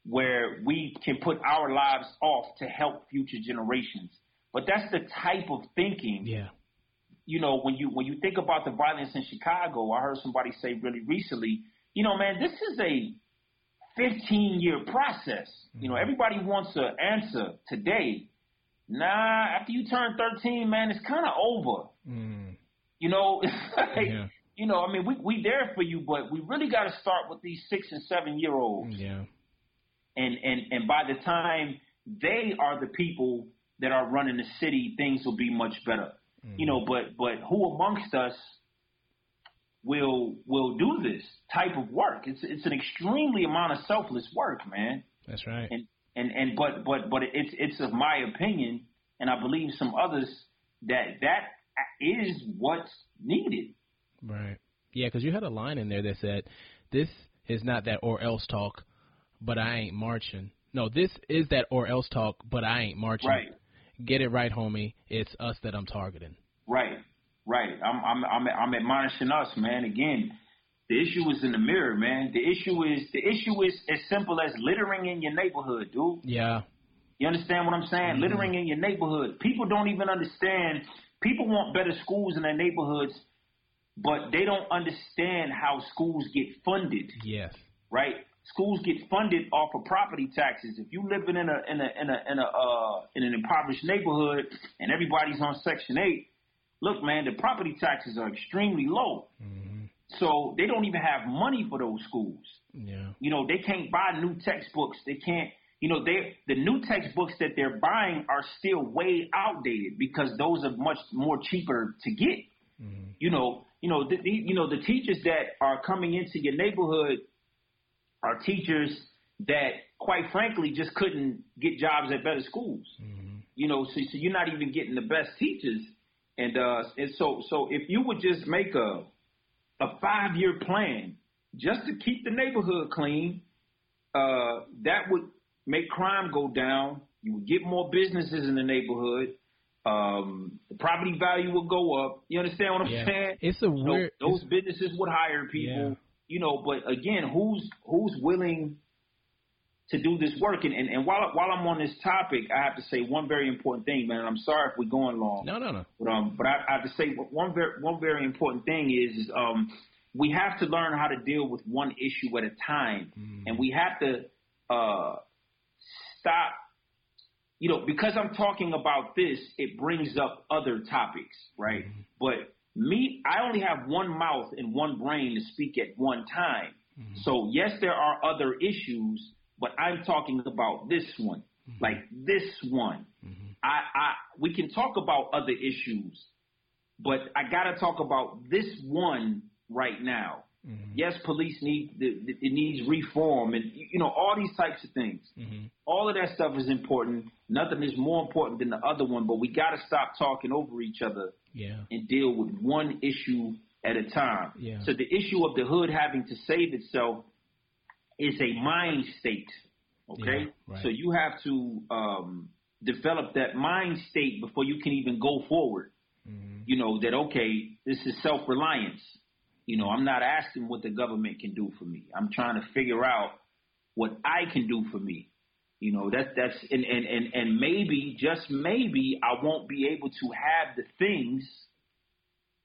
where we can put our lives off to help future generations. But that's the type of thinking. Yeah. You know, when you when you think about the violence in Chicago, I heard somebody say really recently, you know, man, this is a 15 year process. You know, everybody wants an answer today. Nah, after you turn 13, man, it's kind of over. Mm. You know, it's like, Yeah. you know, I mean, we we there for you, but we really got to start with these six and seven year olds, Yeah. And and and by the time they are the people that are running the city, things will be much better. You know, mm-hmm. but but who amongst us will will do this type of work? It's it's an extremely amount of selfless work, man. That's right. And and and but but but it's it's of my opinion, and I believe some others that that is what's needed. Right. Yeah, because you had a line in there that said, "This is not that or else talk, but I ain't marching." No, this is that or else talk, but I ain't marching. Right. Get it right, homie. It's us that I'm targeting. Right, right. I'm I'm I'm I'm admonishing us, man. Again, the issue is in the mirror, man. The issue is the issue is as simple as littering in your neighborhood, dude. Yeah. You understand what I'm saying? Mm-hmm. Littering in your neighborhood. People don't even understand. People want better schools in their neighborhoods, but they don't understand how schools get funded. Yes. right? Schools get funded off of property taxes. If you live in a in a in a in a uh, in an impoverished neighborhood and everybody's on Section Eight, look, man, the property taxes are extremely low. So they don't even have money for those schools. Yeah. You know, they can't buy new textbooks. They can't. You know, they the new textbooks that they're buying are still way outdated because those are much more cheaper to get. You know, you know, the, the, you know the teachers that are coming into your neighborhood are teachers that, quite frankly, just couldn't get jobs at better schools. You know, so, so you're not even getting the best teachers. And uh, and so so if you would just make a a five year plan just to keep the neighborhood clean, uh, that would make crime go down. You would get more businesses in the neighborhood. Um, the property value would go up. You understand what I'm Yeah. saying? It's a weird- those businesses would hire people. Yeah. You know, but again, who's who's willing to do this work? And, and and while while I'm on this topic, I have to say one very important thing, man. I'm sorry if we're going long. No, no, no. But um, but I, I have to say one very one very important thing is, is um, we have to learn how to deal with one issue at a time, and we have to uh, stop. You know, because I'm talking about this, it brings up other topics, right? But me, I only have one mouth and one brain to speak at one time. Mm-hmm. So yes, there are other issues, but I'm talking about this one, mm-hmm. like this one. Mm-hmm. I, I we can talk about other issues, but I got to talk about this one right now. Yes, police need it needs reform, and you know all these types of things. All of that stuff is important. Nothing is more important than the other one, but we got to stop talking over each other Yeah. and deal with one issue at a time. Yeah. So the issue of the hood having to save itself is a mind state. Okay, Yeah, right. so you have to um, develop that mind state before you can even go forward. Mm-hmm. You know that okay, this is self reliance. You know, I'm not asking what the government can do for me. I'm trying to figure out what I can do for me. You know, that that's and, and, and, and maybe, just maybe, I won't be able to have the things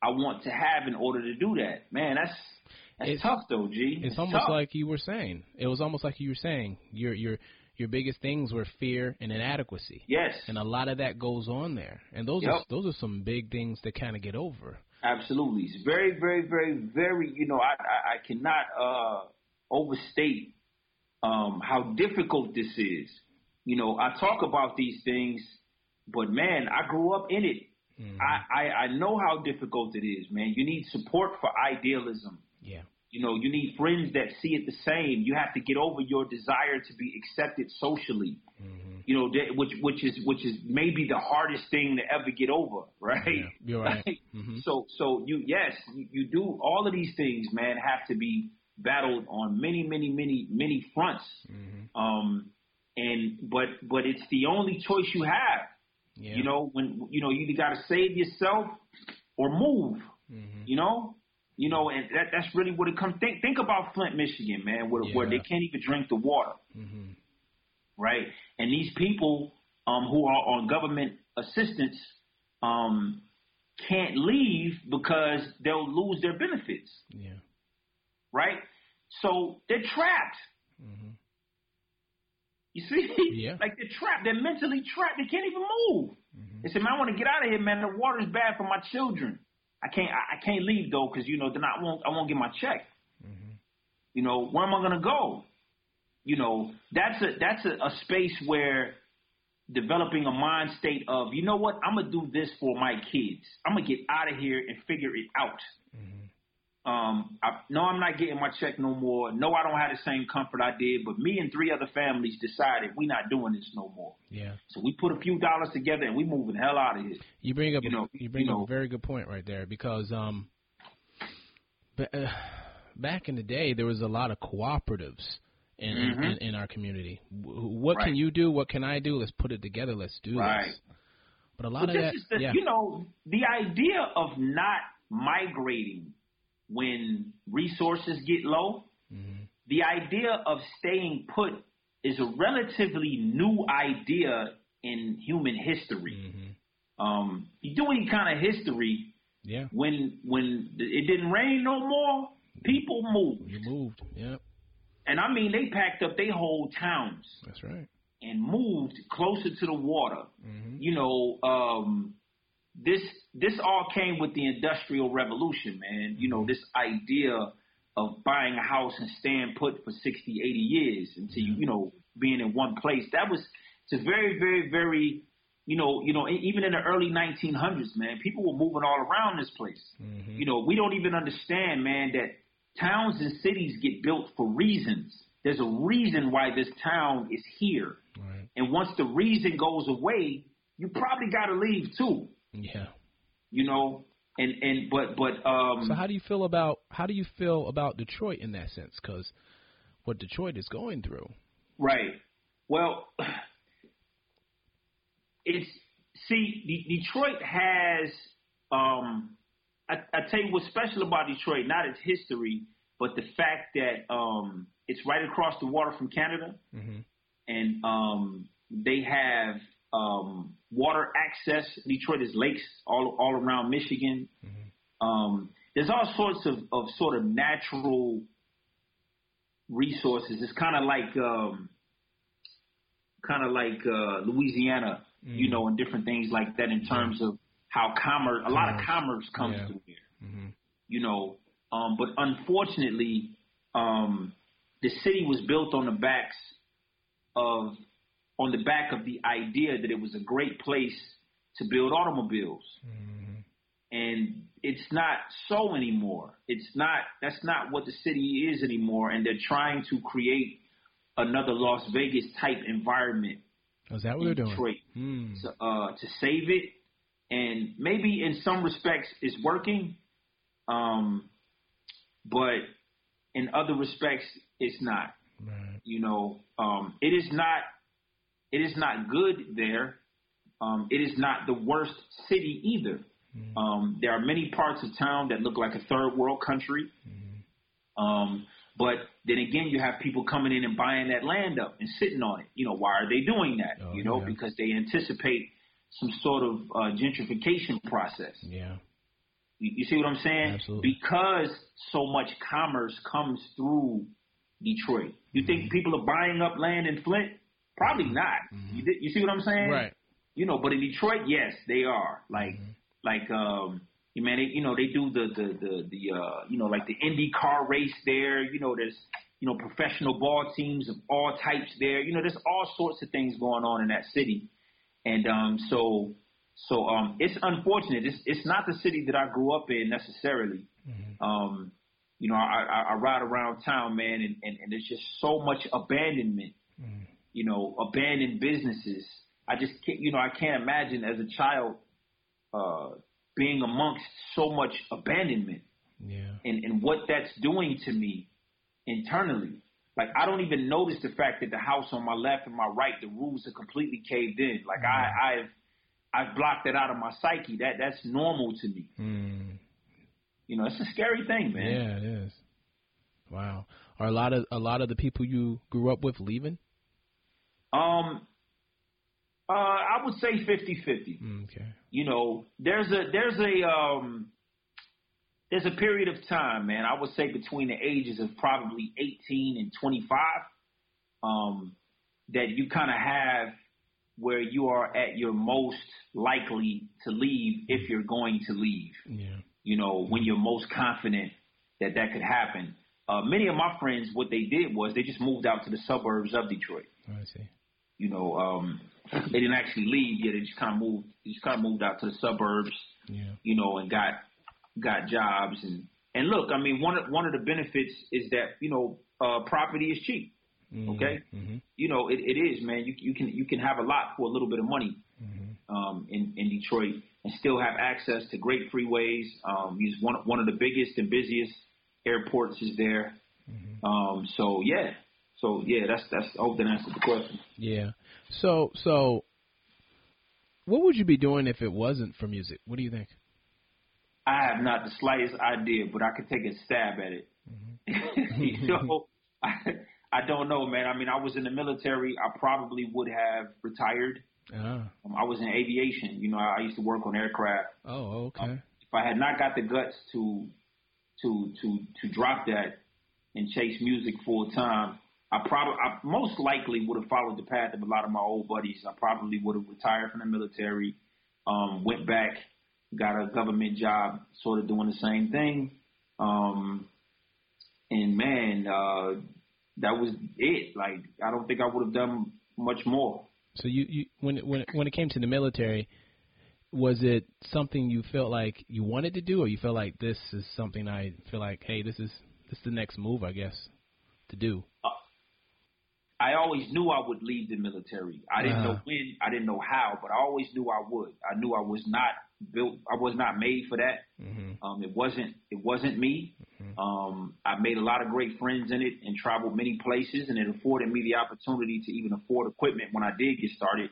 I want to have in order to do that. Man, that's that's It's- tough though, G. It's almost tough. like you were saying. It was almost like you were saying. Your your your biggest things were fear and inadequacy. Yes. And a lot of that goes on there. And those are those are some big things to kind of get over. Absolutely. It's very, very, very, very, you know, I, I, I cannot uh, overstate um, how difficult this is. You know, I talk about these things, but man, I grew up in it. I, I, I know how difficult it is, man. You need support for idealism. Yeah. You know, you need friends that see it the same. You have to get over your desire to be accepted socially. You know, that, which which is which is maybe the hardest thing to ever get over, right? Yeah, you're right. Like, Mhm. So so you yes, you, you do all of these things, man, have to be battled on many many many many fronts. Mm-hmm. Um, and but but it's the only choice you have. Yeah. You know, when you know you either got to save yourself or move. Mm-hmm. You know, you know, and that that's really what it comes. Think think about Flint, Michigan, man, where where they can't even drink the water, Mm-hmm. right? And these people um, who are on government assistance um, can't leave because they'll lose their benefits, Yeah. right? So they're trapped. Mm-hmm. You see, Yeah. like they're trapped. They're mentally trapped. They can't even move. Mm-hmm. They say, "Man, I want to get out of here, man. The water's bad for my children. I can't. I, I can't leave though, because you know, then I won't. I won't get my check. Mm-hmm. You know, where am I gonna go? You know, that's a that's a, a space where developing a mind state of, you know what, I'm gonna do this for my kids. I'm gonna get out of here and figure it out. Um, I, no, I'm not getting my check no more. No, I don't have the same comfort I did. But me and three other families decided we're not doing this no more. Yeah. So we put a few dollars together and we moving the hell out of here. You bring up You know, you bring you up know. a very good point right there because um, uh, back in the day there was a lot of cooperatives in in, Mhm. in, in our community. What Right. can you do? What can I do? Let's put it together. Let's do Right. this. But a lot But of this that, is the, yeah, you know, the idea of not migrating when resources get low, Mm-hmm. the idea of staying put is a relatively new idea in human history. Mm-hmm. Um, you do any kind of history yeah, when when it didn't rain no more, people moved, you moved. Yep, and I mean they packed up their whole towns that's right. and moved closer to the water. Mm-hmm. You know, um, this this all came with the industrial revolution, man. You know, this idea of buying a house and staying put for 60, 80 years until you, you know, being in one place. That was it's a very, very, very, you know, you know, even in the early 1900s, man, people were moving all around this place. Mm-hmm. You know, we don't even understand, man, that towns and cities get built for reasons. There's a reason why this town is here. Right. And once the reason goes away, you probably got to leave too. Yeah. You know, and and but but um, So how do you feel about how do you feel about Detroit in that sense? Because what Detroit is going through. right. Well, it's see, De- Detroit has. Um, I, I tell you what's special about Detroit, not its history, but the fact that um, it's right across the water from Canada. Mm-hmm. and um, they have um, water access. Detroit is lakes all all around Michigan. Um, there's all sorts of, of sort of natural resources. It's kind of like um, kind of like uh, Louisiana, you know, and different things like that in terms of how commerce. A lot of commerce comes Yeah. through here Mm-hmm. you know. Um, but unfortunately, um, the city was built on the backs of, on the back of the idea that it was a great place to build automobiles, and it's not so anymore. It's not. That's not what the city is anymore, and they're trying to create another Las Vegas type environment Is that what they're in doing? Detroit Hmm. to, uh, to save it, and maybe in some respects it's working, um, but in other respects it's not. Right. You know, um, it is not. It is not good there. Um, it is not the worst city either. Um, there are many parts of town that look like a third world country. Um, But then again, you have people coming in and buying that land up and sitting on it. You know, why are they doing that? Oh, you know, yeah. because they anticipate some sort of uh, gentrification process. Yeah. You, you see what I'm saying? Absolutely. Because so much commerce comes through Detroit. You think people are buying up land in Flint? Probably not. You, di- you see what I'm saying? Right. You know, but in Detroit, yes, they are. Like, like, um, you man, they, you know, they do the the the the uh, you know, like the Indy car race there. You know, there's you know professional ball teams of all types there. You know, there's all sorts of things going on in that city, and um, so so um, it's unfortunate. It's it's not the city that I grew up in necessarily. Um, you know, I, I, I ride around town, man, and, and, and there's just so much abandonment. You know, abandoned businesses. I just can't, you know, I can't imagine as a child uh, being amongst so much abandonment Yeah. and, and what that's doing to me internally. Like I don't even notice the fact that the house on my left and my right, the roofs are completely caved in. Like I, I've I've blocked that out of my psyche. That that's normal to me. Mm. You know, it's a scary thing, man. Yeah, it is. Wow. Are a lot of a lot of the people you grew up with leaving? Um, uh, I would say 50-50. Mm, okay. You know, there's a there's a um there's a period of time, man. I would say between the ages of probably 18 and 25, um, that you kind of have where you are at your most likely to leave if you're going to leave. Yeah. You know, when you're most confident that that could happen. Uh, many of my friends, what they did was they just moved out to the suburbs of Detroit. I see. You know, um, they didn't actually leave yet. They just kind of moved. They just kind of moved out to the suburbs. Yeah. You know, and got got jobs and and look. I mean, one of one of the benefits is that you know uh, property is cheap. Okay, Mm-hmm. you know it, it is, man. You you can you can have a lot for a little bit of money Mm-hmm. um, in in Detroit and still have access to great freeways. Um, he's one one of the biggest and busiest airports is there. Mm-hmm. Um, so yeah, so yeah, that's that's. I hope that answers the question. Yeah. So so what would you be doing if it wasn't for music? What do you think? I have not the slightest idea, but I could take a stab at it. you know, I, I don't know, man. I mean, I was in the military. I probably would have retired. Ah. Um, I was in aviation. You know, I used to work on aircraft. Oh, okay. If I had not got the guts to to to to drop that and chase music full time, I probably I most likely would have followed the path of a lot of my old buddies. I probably would have retired from the military, um, went back, got a government job, sort of doing the same thing. Um, and man, uh, that was it. Like I don't think I would have done much more. So you, you when when when it came to the military, was it something you felt like you wanted to do, or you felt like this is something I feel like, hey, this is this is the next move, I guess, to do? I always knew I would leave the military. I didn't know Uh-huh. when, I didn't know how, but I always knew I would. I knew I was not built. I was not made for that. Mm-hmm. Um, it wasn't. It wasn't me. Um, I made a lot of great friends in it and traveled many places, and it afforded me the opportunity to even afford equipment when I did get started,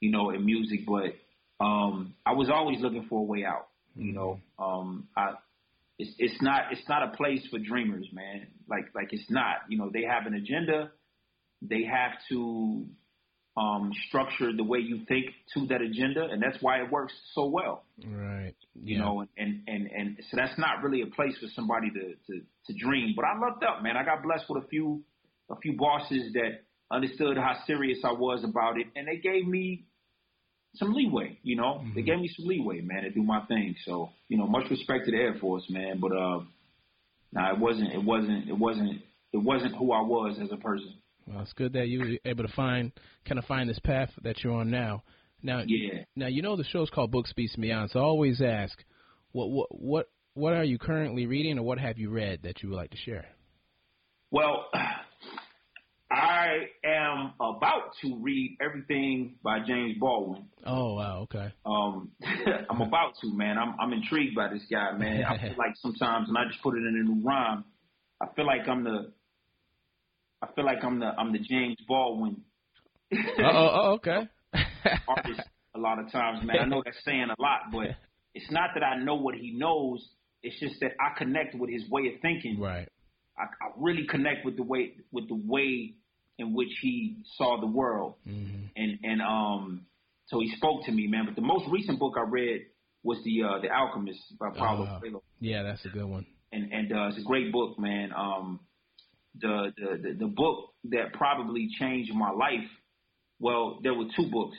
you know, in music. But um, I was always looking for a way out. You know, um, I. It's, it's not. It's not a place for dreamers, man. Like like it's not. You know, they have an agenda. They have to um, structure the way you think to that agenda, and that's why it works so well Right. you Yeah. know, and, and, and so that's not really a place for somebody to, to, to dream. But I lucked up, man. I got blessed with a few, a few bosses that understood how serious I was about it, and they gave me some leeway, you know, they gave me some leeway, man, to do my thing. So, you know, much respect to the Air Force, man. But, uh, nah, it wasn't, it wasn't, it wasn't, it wasn't who I was as a person. Well, it's good that you were able to find kind of find this path that you're on now. Now, Yeah. now you know the show's called Book Speaks Beyond, so I always ask, what what what what are you currently reading, or what have you read that you would like to share? Well, I am about to read everything by James Baldwin. Oh wow, okay. Um, I'm about to, man. I'm I'm intrigued by this guy, man. I feel like sometimes, and I just put it in a new rhyme. I feel like I'm the, I feel like I'm the I'm the James Baldwin oh, okay. artist a lot of times, man. I know that's saying a lot, but it's not that I know what he knows. It's just that I connect with his way of thinking. Right. I, I really connect with the way with the way in which he saw the world, mm-hmm. and and um, so he spoke to me, man. But the most recent book I read was the uh, the Alchemist by Paulo Uh, Coelho, yeah, that's a good one. and and uh, it's a great book, man. Um, the, the the the book that probably changed my life. Well, there were two books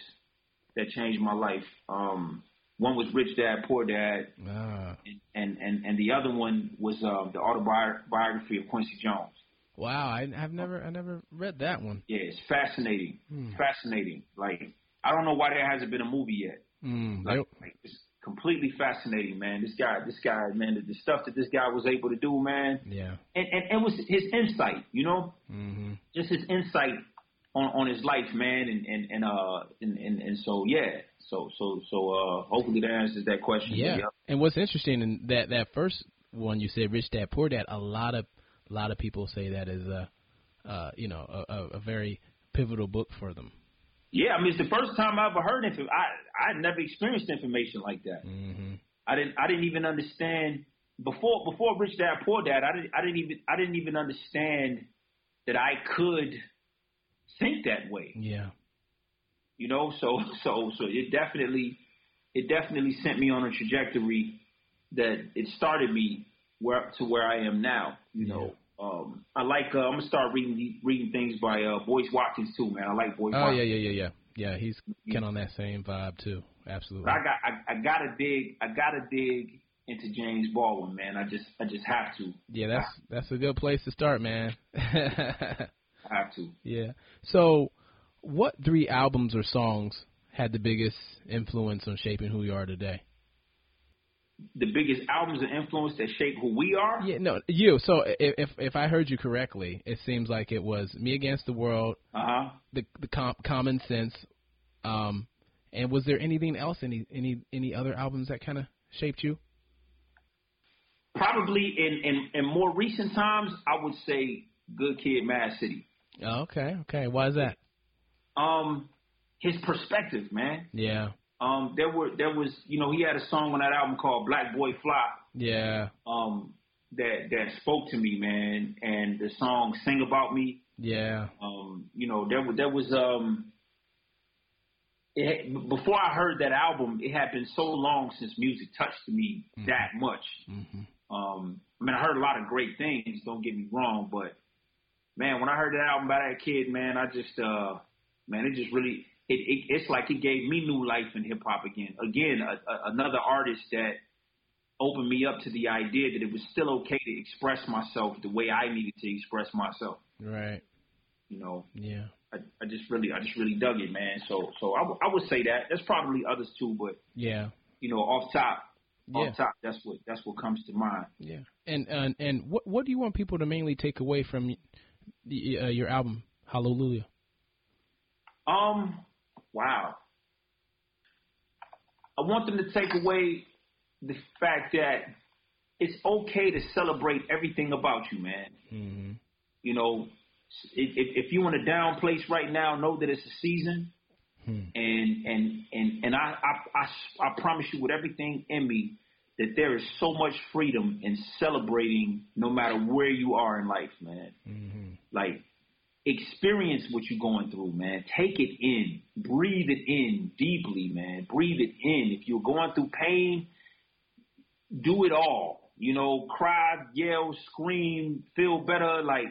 that changed my life. Um, one was Rich Dad Poor Dad, Ah, and and and the other one was uh, the autobiography of Quincy Jones. wow, I, I've never I never read that one. Yeah, it's fascinating, Hmm. fascinating. Like I don't know why there hasn't been a movie yet. Mm, Like, like it's completely fascinating, man. This guy, this guy, man, the, the stuff that this guy was able to do, man, Yeah. and and it was his insight, you know, mm-hmm. just his insight on on his life, man, and and and uh and and, and so yeah, so so so uh hopefully that answers that question. Yeah. But, And what's interesting in that that first one you said, Rich Dad Poor Dad, a lot of a lot of people say that is a uh, you know a, a very pivotal book for them. Yeah, I mean, it's the first time I ever heard info. I I never experienced information like that. hmm I didn't I didn't even understand before before Rich Dad Poor Dad. I didn't I didn't even I didn't even understand that I could think that way. Yeah. You know, so so so it definitely it definitely sent me on a trajectory that it started me where to where I am now. You know. Um, I like. Uh, I'm gonna start reading reading things by uh, Boyce Watkins too, man. I like Boyce. Watkins. Oh Watkins. yeah, yeah, yeah, yeah. Yeah, he's kind of on that same vibe too. Absolutely. But I got I, I gotta dig I gotta dig into James Baldwin, man. I just I just have to. Yeah, that's that's a good place to start, man. I have to. yeah. So, what three albums or songs had the biggest influence on shaping who you are today? The biggest albums and influence that shape who we are. Yeah, no, you. So if if, I heard you correctly, it seems like it was Me Against the World, Uh huh. the the com- Common Sense, um, and was there anything else? Any any any other albums that kind of shaped you? Probably in, in in more recent times, I would say Good Kid, Mad City. Oh, okay, okay. Why is that? Um, his perspective, man. Yeah, Um, there were there was you know he had a song on that album called Black Boy Fly. yeah, Um, that that spoke to me, man. And the song Sing About Me. yeah. Um, you know, there was there was um it, before I heard that album, it had been so long since music touched me that much. hmm Um, I mean, I heard a lot of great things. Don't get me wrong, but man, when I heard that album by that kid, man, I just uh, man, it just really it, it it's like it gave me new life in hip hop again. Again, a, a, another artist that opened me up to the idea that it was still okay to express myself the way I needed to express myself. Right. You know, Yeah. I, I just really, I just really dug it, man. So, so I, w- I would say that. There's probably others too, but Yeah. you know, off top, Yeah. off top, that's what that's what comes to mind. Yeah. And and and what what do you want people to mainly take away from the, uh, your album Hallelujah? Um, wow. I want them to take away the fact that it's okay to celebrate everything about you, man. Mm-hmm. You know, if, if if you're in a down place right now, know that it's a season. Hmm. and and and and I, I I I promise you with everything in me that there is so much freedom in celebrating no matter where you are in life, man. Mm-hmm. Like experience what you're going through, man. Take it in, breathe it in deeply, man. Breathe it in. If you're going through pain, do it all. You know, cry, yell, scream, feel better, like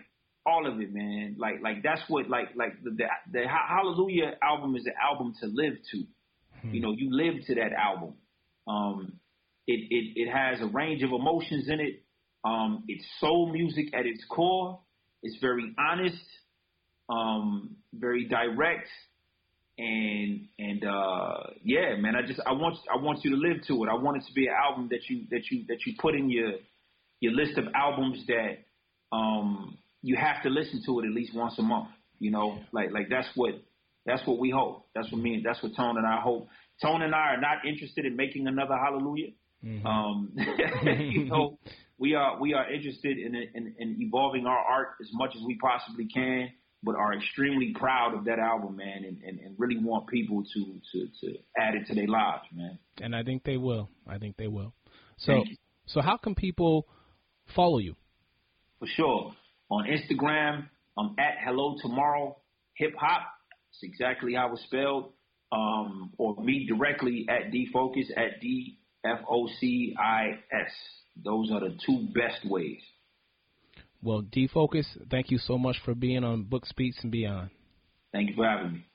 all of it, man. Like like that's what like like the the, the Hallelujah album is an album to live to. You know, you live to that album. Um, it it it has a range of emotions in it. Um, it's soul music at its core. It's very honest, um, very direct, and and uh, yeah, man. I just I want I want you to live to it. I want it to be an album that you that you that you put in your your list of albums that um, you have to listen to it at least once a month. You know, like like that's what that's what we hope. That's what me. That's what Tone and I hope. Tone and I are not interested in making another Hallelujah. Mm-hmm. Um, you know, we are we are interested in, in in evolving our art as much as we possibly can, but are extremely proud of that album, man, and, and, and really want people to, to to add it to their lives, man. And I think they will. I think they will. So so how can people follow you? For sure. On Instagram, I'm at Hello Tomorrow Hip Hop. It's exactly how it's spelled. Um, or me directly at DFocis at D F O C I S. Those are the two best ways. Well, D. Focis, thank you so much for being on Books Beats and Beyond. Thank you for having me.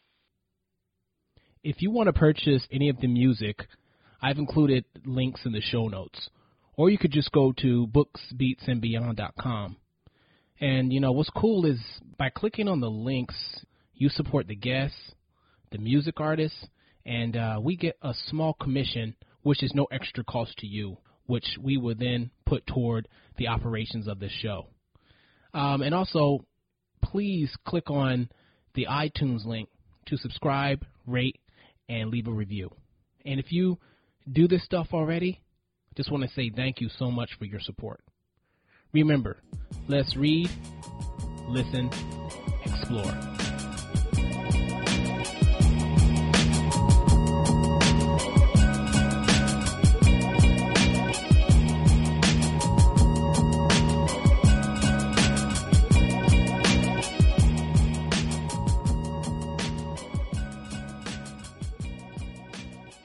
If you want to purchase any of the music, I've included links in the show notes. Or you could just go to booksbeatsandbeyond.com. And you know what's cool is by clicking on the links, you support the guests, the music artists, and uh, we get a small commission, which is no extra cost to you, which we will then put toward the operations of the show. Um, and also, please click on the iTunes link to subscribe, rate, and leave a review. And if you do this stuff already, just want to say thank you so much for your support. Remember, let's read, listen, explore.